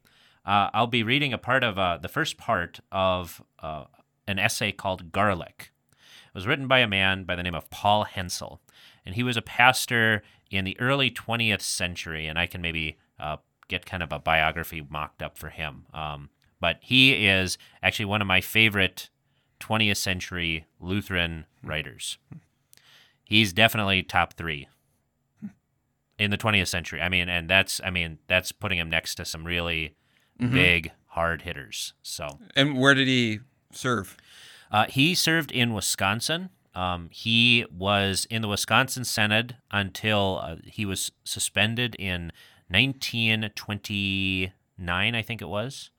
uh, I'll be reading a part of uh, the first part of uh, an essay called Garlic. It was written by a man by the name of Paul Hensel, and he was a pastor in the early 20th century. And I can maybe uh, get kind of a biography mocked up for him. Um, but he is actually one of my favorite 20th century Lutheran writers. He's definitely top three in the 20th century. I mean, and that's I mean that's putting him next to some really big hard hitters. So And where did he serve? uh, he served in Wisconsin. Um, he was in the Wisconsin Synod until uh, he was suspended in 1929, I think it was.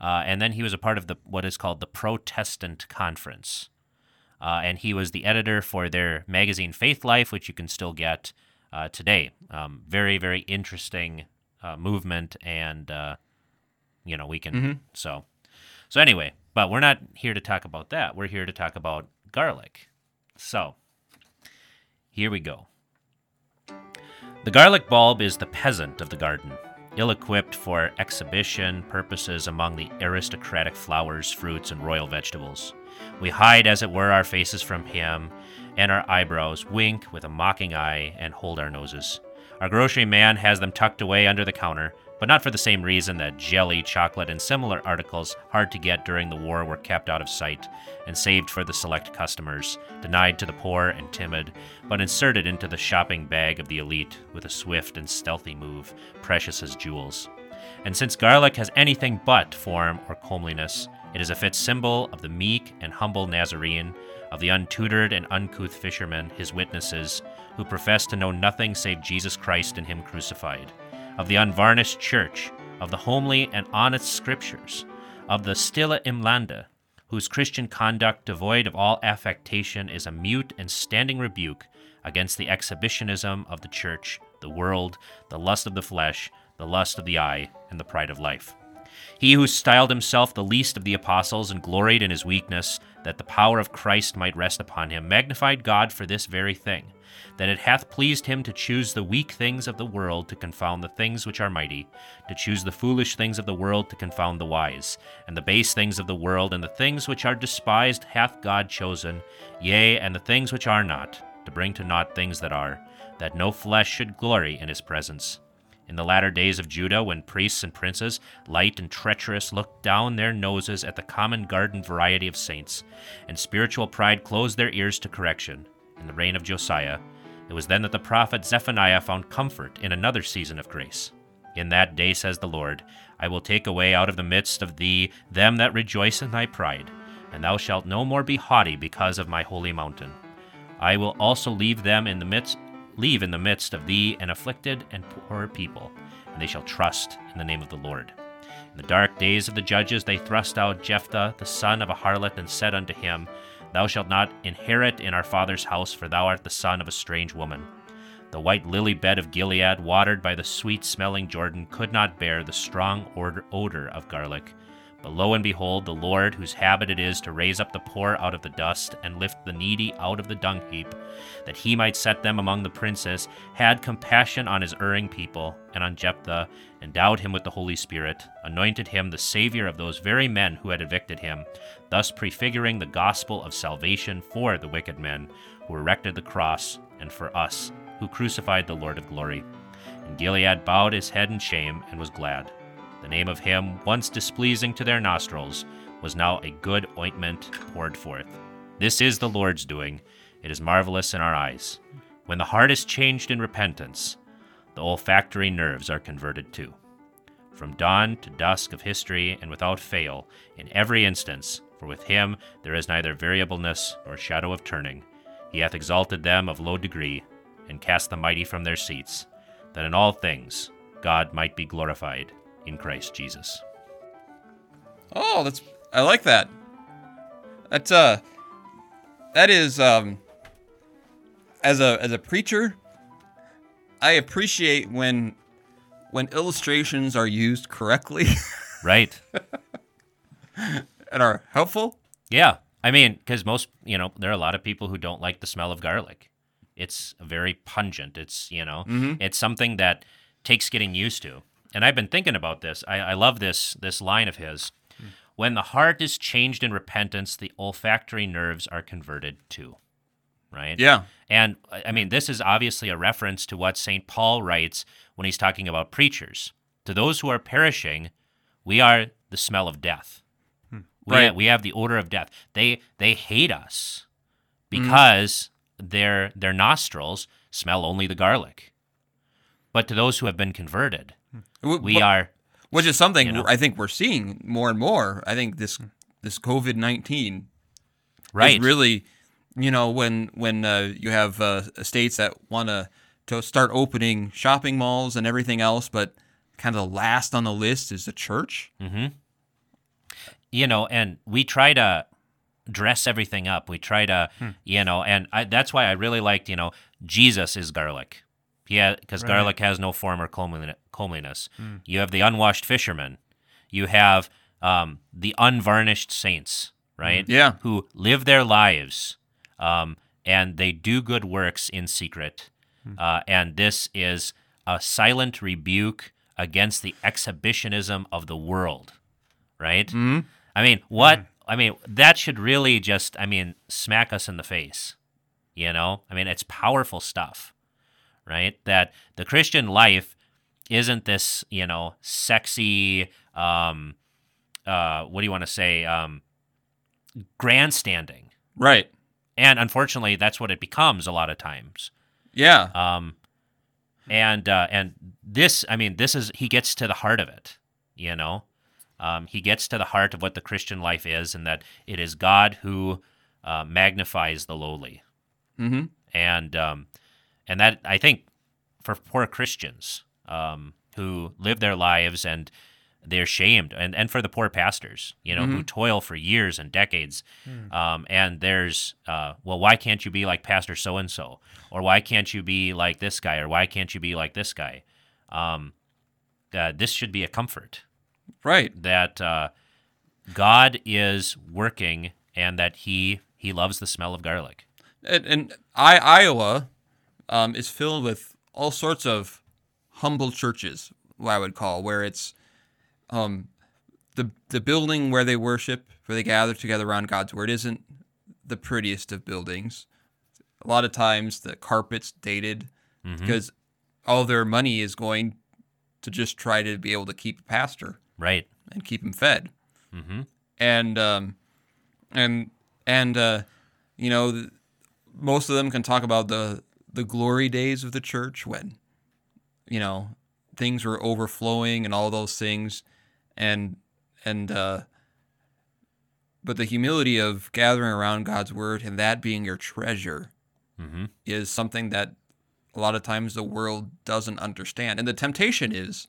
Uh, and then he was a part of the what is called the Protestant Conference. Uh, and he was the editor for their magazine Faith Life, which you can still get uh, today. Um, very, very interesting uh, movement, and uh, you know we can so so anyway. But we're not here to talk about that. We're here to talk about garlic. So here we go. The garlic bulb is the peasant of the garden, ill equipped for exhibition purposes among the aristocratic flowers, fruits, and royal vegetables. We hide, as it were, our faces from him, and our eyebrows wink with a mocking eye and hold our noses. Our grocery man has them tucked away under the counter, but not for the same reason that jelly, chocolate, and similar articles hard to get during the war were kept out of sight and saved for the select customers, denied to the poor and timid, but inserted into the shopping bag of the elite with a swift and stealthy move, precious as jewels. And since garlic has anything but form or comeliness, it is a fit symbol of the meek and humble Nazarene, of the untutored and uncouth fishermen, his witnesses, who profess to know nothing save Jesus Christ and him crucified, of the unvarnished church, of the homely and honest scriptures, of the Stillen im Lande, whose Christian conduct, devoid of all affectation, is a mute and standing rebuke against the exhibitionism of the church, the world, the lust of the flesh, the lust of the eye, and the pride of life. He who styled himself the least of the apostles and gloried in his weakness, that the power of Christ might rest upon him, magnified God for this very thing, that it hath pleased him to choose the weak things of the world to confound the things which are mighty, to choose the foolish things of the world to confound the wise, and the base things of the world and the things which are despised hath God chosen, yea, and the things which are not, to bring to naught things that are, that no flesh should glory in his presence. In the latter days of Judah, when priests and princes, light and treacherous, looked down their noses at the common garden variety of saints, and spiritual pride closed their ears to correction, in the reign of Josiah, it was then that the prophet Zephaniah found comfort in another season of grace. In that day, says the Lord, I will take away out of the midst of thee them that rejoice in thy pride, and thou shalt no more be haughty because of my holy mountain. I will also leave them in the midst leave in the midst of thee an afflicted and poor people, and they shall trust in the name of the Lord. In the dark days of the judges they thrust out Jephthah, the son of a harlot, and said unto him, Thou shalt not inherit in our father's house, for thou art the son of a strange woman. The white lily bed of Gilead, watered by the sweet smelling Jordan, could not bear the strong odor of garlic. But lo and behold, the Lord, whose habit it is to raise up the poor out of the dust and lift the needy out of the dung heap, that he might set them among the princes, had compassion on his erring people, and on Jephthah, endowed him with the Holy Spirit, anointed him the Savior of those very men who had evicted him, thus prefiguring the gospel of salvation for the wicked men who erected the cross, and for us, who crucified the Lord of glory. And Gilead bowed his head in shame and was glad. The name of him, once displeasing to their nostrils, was now a good ointment poured forth. This is the Lord's doing. It is marvelous in our eyes. When the heart is changed in repentance, the olfactory nerves are converted too. From dawn to dusk of history, and without fail, in every instance, for with him there is neither variableness nor shadow of turning, he hath exalted them of low degree, and cast the mighty from their seats, that in all things God might be glorified in Christ Jesus. Oh, that's I like that. That's uh that is um as a as a preacher, I appreciate when when illustrations are used correctly [laughs] Right. and are helpful. Yeah. I mean, because most, you know, there are a lot of people who don't like the smell of garlic. It's very pungent. It's, you know, it's something that takes getting used to. And I've been thinking about this. I, I love this this line of his. When the heart is changed in repentance, the olfactory nerves are converted too. Right? Yeah. And I mean, this is obviously a reference to what St. Paul writes when he's talking about preachers. To those who are perishing, we are the smell of death. Hmm. We, Right. have, we have the odor of death. They they hate us mm-hmm. because their their nostrils smell only the garlic. But to those who have been converted, we but- are which is something you know. I think we're seeing more and more. I think this this COVID nineteen right. is really, you know, when when uh, you have uh, states that want to to start opening shopping malls and everything else, but kind of last on the list is the church. you know, and we try to dress everything up. We try to, you know, and I, that's why I really liked, you know, Jesus is garlic. Yeah, because garlic has no form or comeliness. comeliness. You have the unwashed fishermen. You have um, the unvarnished saints, right? Yeah. Who live their lives um, and they do good works in secret. Uh, and this is a silent rebuke against the exhibitionism of the world, right? Mm-hmm. I mean, what? I mean, that should really just, I mean, smack us in the face. You know? I mean, it's powerful stuff, right? That the Christian life isn't this, you know, sexy, um, uh, what do you want to say? Um, grandstanding. Right. And unfortunately, that's what it becomes a lot of times. Yeah. Um, and uh, and this, I mean, this is he gets to the heart of it. You know, um, he gets to the heart of what the Christian life is, and that it is God who uh, magnifies the lowly, Mm-hmm. and um, and that I think for poor Christians um, who live their lives and they're shamed, and, and for the poor pastors, you know, who toil for years and decades, um, and there's uh, well, why can't you be like Pastor so and so, or why can't you be like this guy, or why can't you be like this guy? Um, uh, this should be a comfort Right. that uh, God is working and that He He loves the smell of garlic. And, and I, Iowa um, is filled with all sorts of humble churches, what I would call, where it's um, the the building where they worship, where they gather together around God's word, isn't the prettiest of buildings. A lot of times the carpet's dated because all their money is going to just try to be able to keep a pastor Right. and keep him fed. Mm-hmm. And um, and and uh, you know, most of them can talk about the the glory days of the church when you know things were overflowing and all those things, and and uh, but the humility of gathering around God's word and that being your treasure Mm-hmm. is something that a lot of times the world doesn't understand. And the temptation is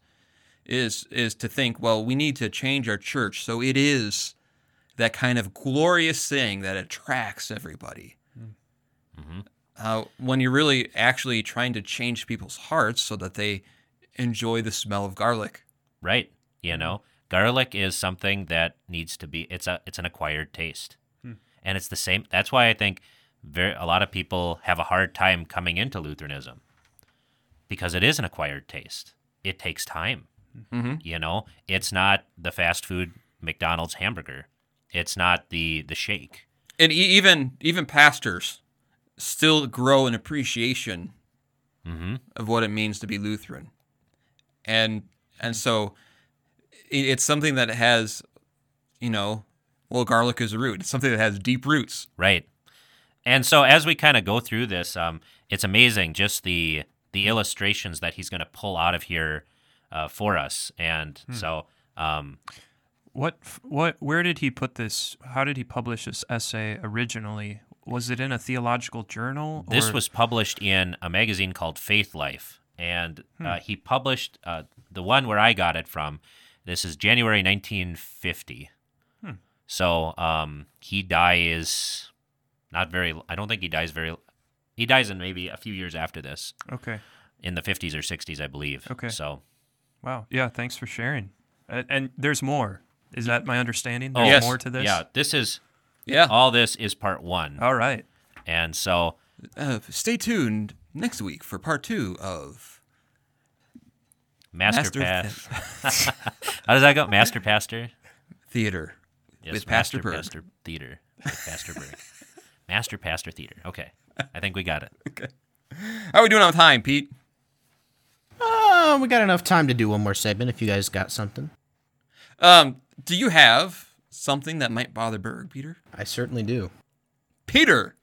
is is to think, well, we need to change our church so it is that kind of glorious thing that attracts everybody. Uh, when you're really actually trying to change people's hearts so that they enjoy the smell of garlic. Right. You know, garlic is something that needs to be. It's a. It's an acquired taste, and it's the same. That's why I think very a lot of people have a hard time coming into Lutheranism because it is an acquired taste. It takes time. Mm-hmm. You know, it's not the fast food McDonald's hamburger. It's not the the shake. And e- even even pastors still grow an appreciation Mm-hmm. of what it means to be Lutheran, and and so it, it's something that has, you know, well, garlic is a root. It's something that has deep roots. Right. And so as we kind of go through this, um, it's amazing just the the illustrations that he's going to pull out of here uh, for us. And so, um, What what where did he put this? How did he publish this essay originally? Was it in a theological journal? this was published in a magazine called Faith Life, and uh, he published uh, the one where I got it from. This is January 1950. So um, he dies not very. I don't think he dies very. He dies in maybe a few years after this, okay. in the 50s or 60s, I believe. Okay. So Wow. Yeah. Thanks for sharing. And, and there's more. Is that my understanding? Oh, There's yes. more to this. yeah, this is Yeah. all. This is part one, All right. and so Uh, stay tuned next week for part two of Master, Master Pass. [laughs] How does that go? Master Pastor. Theater Yes, with Pastor Master Berg. Pastor Theater. With Pastor Berg. [laughs] Master Pastor Theater. Okay, I think we got it. Okay. How are we doing on time, Pete? Uh, we got enough time to do one more segment if you guys got something. Um, do you have something that might bother Berg, Peter? I certainly do. Peter,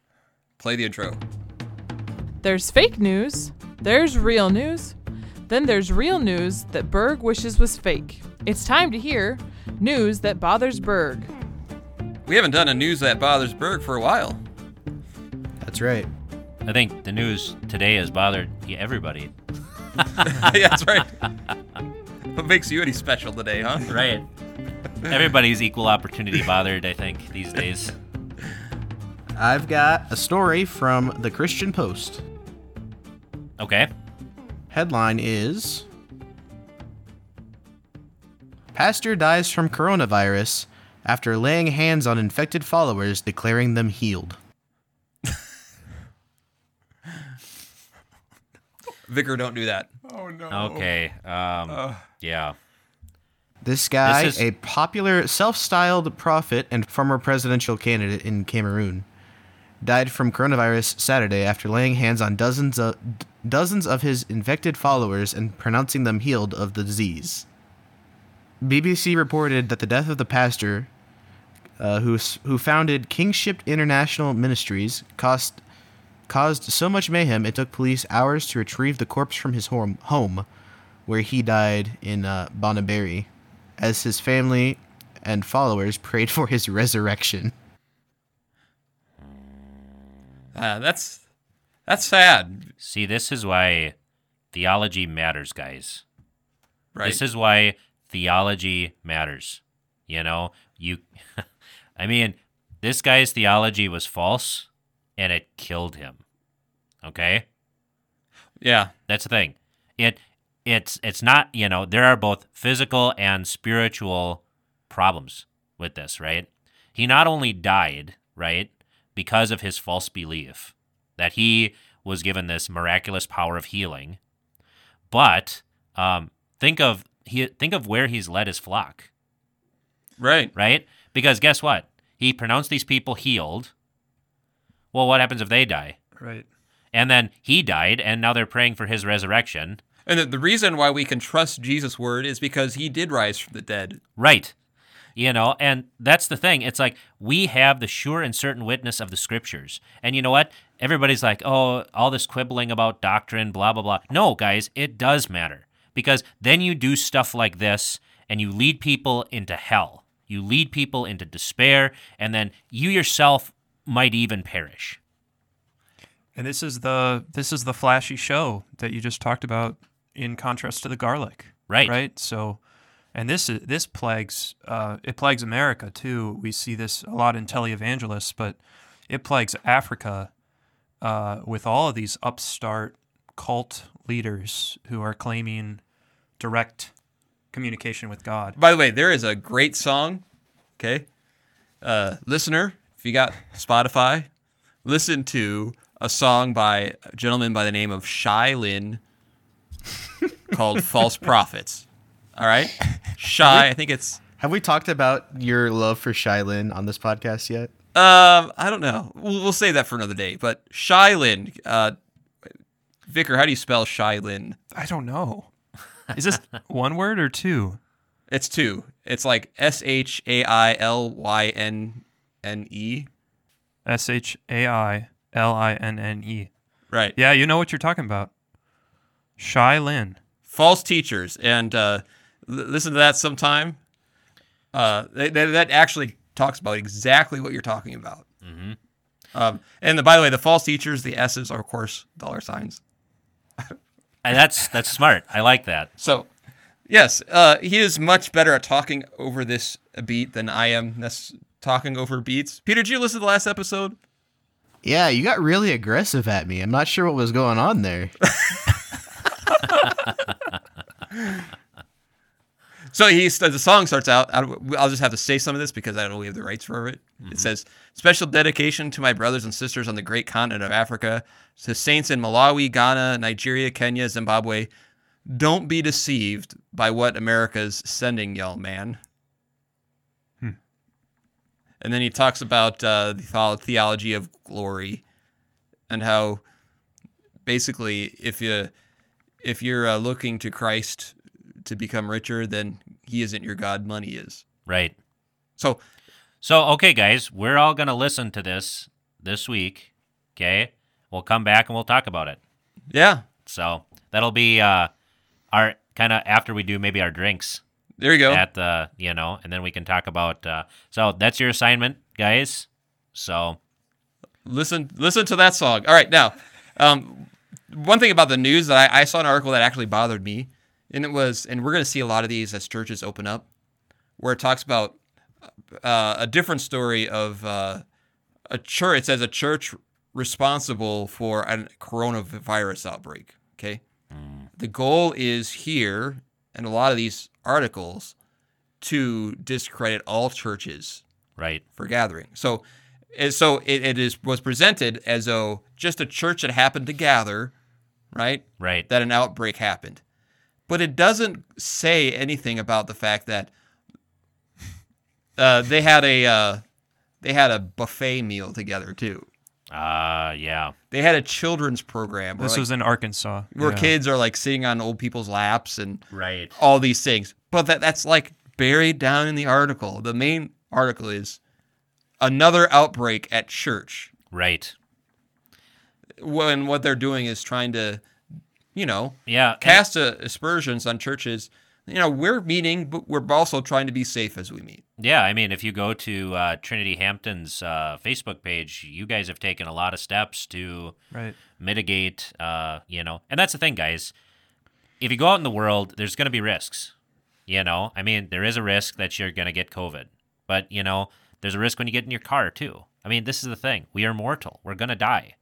play the intro. There's fake news, there's real news, then there's real news that Berg wishes was fake. It's time to hear news that bothers Berg. We haven't done a news that bothers Berg for a while. That's right. I think the news today has bothered everybody. [laughs] yeah, that's right. what makes you any special today, huh? Right. [laughs] Everybody's equal opportunity bothered. I think these days. I've got a story from the Christian Post. Okay. Headline is Pastor dies from coronavirus after laying hands on infected followers, declaring them healed. Vicar, don't do that. Oh, no. Okay. Um, yeah. This guy, This is- a popular self styled prophet and former presidential candidate in Cameroon, died from coronavirus Saturday after laying hands on dozens of, d- dozens of his infected followers and pronouncing them healed of the disease. BBC reported that the death of the pastor, uh, who, who founded Kingship International Ministries, cost caused so much mayhem it took police hours to retrieve the corpse from his home, home where he died in uh, Bonaberi, as his family and followers prayed for his resurrection. Uh, that's that's sad, See, this is why theology matters, guys. right? This is why theology matters. You know, you [laughs] I mean, this guy's theology was false and it killed him. Okay? yeah, That's the thing. It it's it's not, you know, there are both physical and spiritual problems with this, right? He not only died, right, because of his false belief that he was given this miraculous power of healing, but um, think of he think of where he's led his flock, right. right? Because guess what? He pronounced these people healed. Well, what happens if they die? Right. And then he died, and now they're praying for his resurrection. And the, the reason why we can trust Jesus' word is because he did rise from the dead. Right. You know, and that's the thing. It's like we have the sure and certain witness of the scriptures. And you know what? Everybody's like, oh, all this quibbling about doctrine, blah, blah, blah. No, guys, it does matter. Because then you do stuff like this and you lead people into hell. You lead people into despair, and then you yourself might even perish. And this is the this is the flashy show that you just talked about in contrast to the garlic. Right. Right. So and this is this plagues uh, it plagues America too. We see this a lot in televangelists, but it plagues Africa uh, with all of these upstart cult leaders who are claiming direct communication with God. By the way, there is a great song. Okay, uh, listener, if you got Spotify, listen to a song by a gentleman by the name of Shai Linne called "False Prophets." All right, Shai. I think it's. Have we talked about your love for Shai Linne on this podcast yet? Um, I don't know. We'll, we'll save that for another day. But Shai Linne, uh, Vicar, how do you spell Shai Linne? I don't know. Is this [laughs] one word or two? It's two. It's like S H A I L Y N N E. S H A I L I N N E. Right. Yeah, you know what you're talking about. Shai Linne. false teachers and uh, l- listen to that sometime uh, that, that that actually talks about exactly what you're talking about mm-hmm. um, and the, by the way the false teachers the s's are of course dollar signs [laughs] And that's that's smart. I like that. so yes uh, he is much better at talking over this beat than i am nec- talking over beats peter did you listen to the last episode Yeah, you got really aggressive at me. I'm not sure what was going on there. [laughs] [laughs] So he the song starts out. I'll just have to say some of this because I don't know we have the rights for it. It says, "Special dedication to my brothers and sisters on the great continent of Africa, to saints in Malawi, Ghana, Nigeria, Kenya, Zimbabwe. Don't be deceived by what America's sending y'all, man." And then he talks about uh, the theology of glory, and how basically if you if you're uh, looking to Christ to become richer, then he isn't your God, money is. Right. So So, okay, guys, we're all going to listen to this this week. Okay. We'll come back and we'll talk about it. yeah, So, that'll be uh, our kind of after we do maybe our drinks there you go. at the, you know, and then we can talk about. Uh, so, that's your assignment, guys. So, listen listen to that song. All right, now, um, one thing about the news that I, I saw an article that actually bothered me, and it was, and we're going to see a lot of these as churches open up, where it talks about uh, a different story of uh, a church. It says a church responsible for a coronavirus outbreak. Okay, the goal is here, and a lot of these articles, to discredit all churches right. for gathering. So, so it, it is was presented as though just a church that happened to gather, right? Right. That an outbreak happened, but it doesn't say anything about the fact that uh, they had a uh, they had a buffet meal together too. Uh, yeah. They had a children's program This like, was in Arkansas. where Yeah. kids are like sitting on old people's laps and Right. all these things. But that that's like buried down in the article. The main article is another outbreak at church. Right. When what they're doing is trying to, you know, Yeah, and- cast a, aspersions on churches. You know, we're meeting, but we're also trying to be safe as we meet. Yeah, I mean, if you go to uh, Trinity Hampton's uh, Facebook page, you guys have taken a lot of steps to Right. mitigate, uh, you know, and that's the thing, guys. If you go out in the world, there's going to be risks. You know, I mean, there is a risk that you're going to get COVID, but you know, there's a risk when you get in your car too. I mean, this is the thing: we are mortal. We're going to die.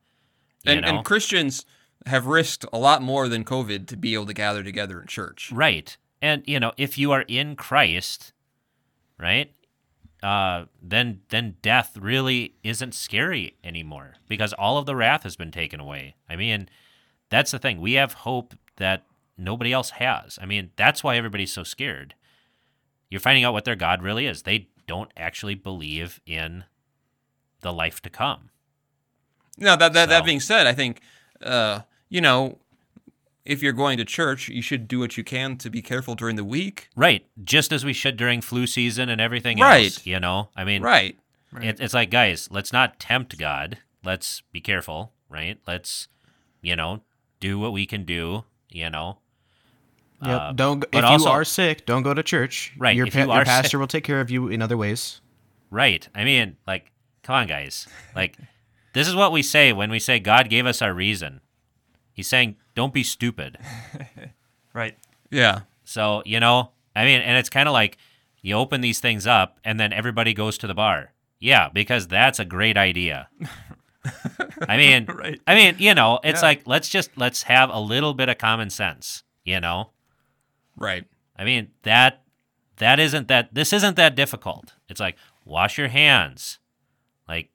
And, know? and Christians have risked a lot more than COVID to be able to gather together in church. Right. And you know, if you are in Christ, right? Uh, then then death really isn't scary anymore because all of the wrath has been taken away. I mean, that's the thing. We have hope that nobody else has. I mean, that's why everybody's so scared. You're finding out what their God really is. They don't actually believe in the life to come. Now that that, So- that being said, I think uh, you know if you're going to church, you should do what you can to be careful during the week. Right. Just as we should during flu season and everything Right. else. You know? I mean, Right. It, it's like, guys, let's not tempt God. Let's be careful, right? Let's, you know, do what we can do, you know. Yep. Uh, don't if also- you are sick, don't go to church. Right, Your, if pa- you your pastor sick- will take care of you in other ways. Right. I mean, like, come on, guys. Like, this is what we say when we say God gave us our reason. He's saying, don't be stupid. [laughs] Right. Yeah. So, you know, I mean, and it's kind of like you open these things up and then everybody goes to the bar. Yeah, because that's a great idea. [laughs] I mean, Right. I mean, you know, it's Yeah. like let's just let's have a little bit of common sense, you know? Right. I mean, that that isn't that this isn't that difficult. It's like wash your hands. Like,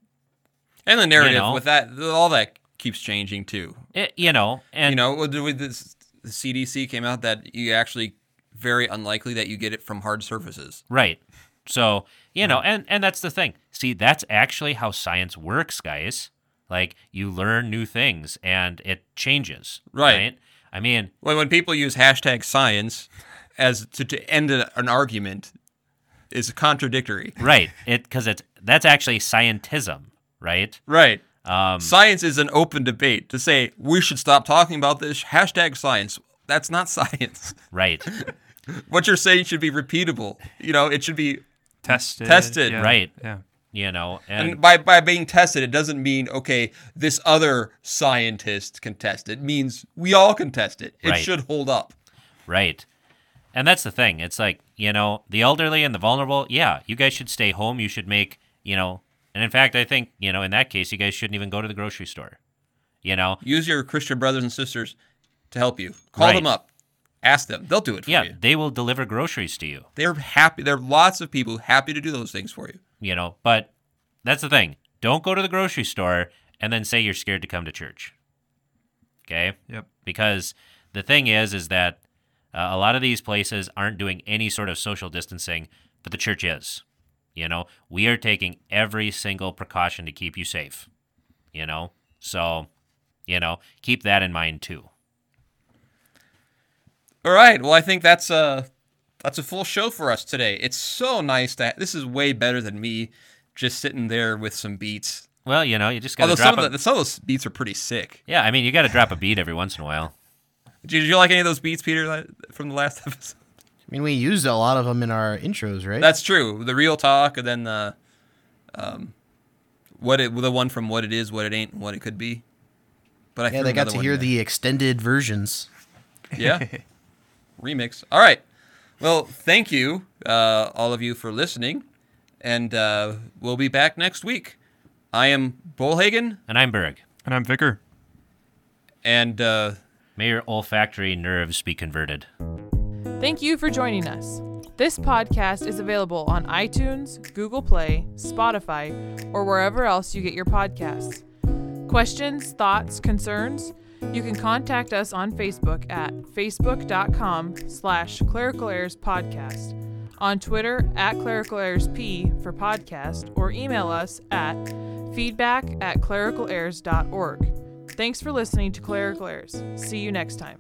And the narrative know. with that, all that keeps changing too. it, you know, and you know, this, the CDC came out that you actually very unlikely that you get it from hard surfaces. Right. So, you know, mm. and and that's the thing. See, that's actually how science works, guys. Like you learn new things and it changes. Right. I mean, When when people use hashtag science as to, to end a, an argument is contradictory. right. It cuz it's that's actually scientism, right? Right. Um Science is an open debate. To say we should stop talking about this hashtag science, that's not [laughs] science. right. [laughs] what you're saying should be repeatable. You know, it should be Tested. Tested. yeah, Right. Yeah. You know, and, And by, by being tested, it doesn't mean, okay, this other scientist can test it. It means we all can test it. It Right. should hold up. Right. And that's the thing. It's like, you know, the elderly and the vulnerable, yeah, you guys should stay home. You should make, you know, and in fact, I think, you know, in that case, you guys shouldn't even go to the grocery store. You know, Use your Christian brothers and sisters to help you. Call Right. them up. Ask them. They'll do it for yeah, you. they will deliver groceries to you, They're happy. There are lots of people happy to do those things for you. you know, but that's the thing. Don't go to the grocery store and then say you're scared to come to church. Okay? Yep. Because the thing is, is that uh, a lot of these places aren't doing any sort of social distancing, but the church is. You know, we are taking every single precaution to keep you safe. You know, so, you know, keep that in mind too. All right. Well, I think that's a that's a full show for us today. It's so nice that this is way better than me just sitting there with some beats. Well, you know, you just got to Although some a, of, the, some of those beats are pretty sick. yeah. I mean, you got to drop a beat every once in a while. Did you like any of those beats, Peter, from the last [laughs] episode? I mean, we used a lot of them in our intros, right? That's true. The real talk, and then the, um, what it the one from what it is, what it ain't, and what it could be. But I yeah, they got to hear there. the extended versions. yeah [laughs] remix. All right. Well, thank you, uh, all of you, for listening, and uh, we'll be back next week. I am Bolhagen, And I'm Berg. And I'm Vicker, and uh, May your olfactory nerves be converted. Thank you for joining us. This podcast is available on iTunes, Google Play, Spotify, or wherever else you get your podcasts. Questions, thoughts, concerns? You can contact us on Facebook at facebook.com slash clerical errors podcast, on Twitter at clerical errors p for podcast, or email us at feedback at clericalerrors.org. Thanks for listening to Clerical Errors. See you next time.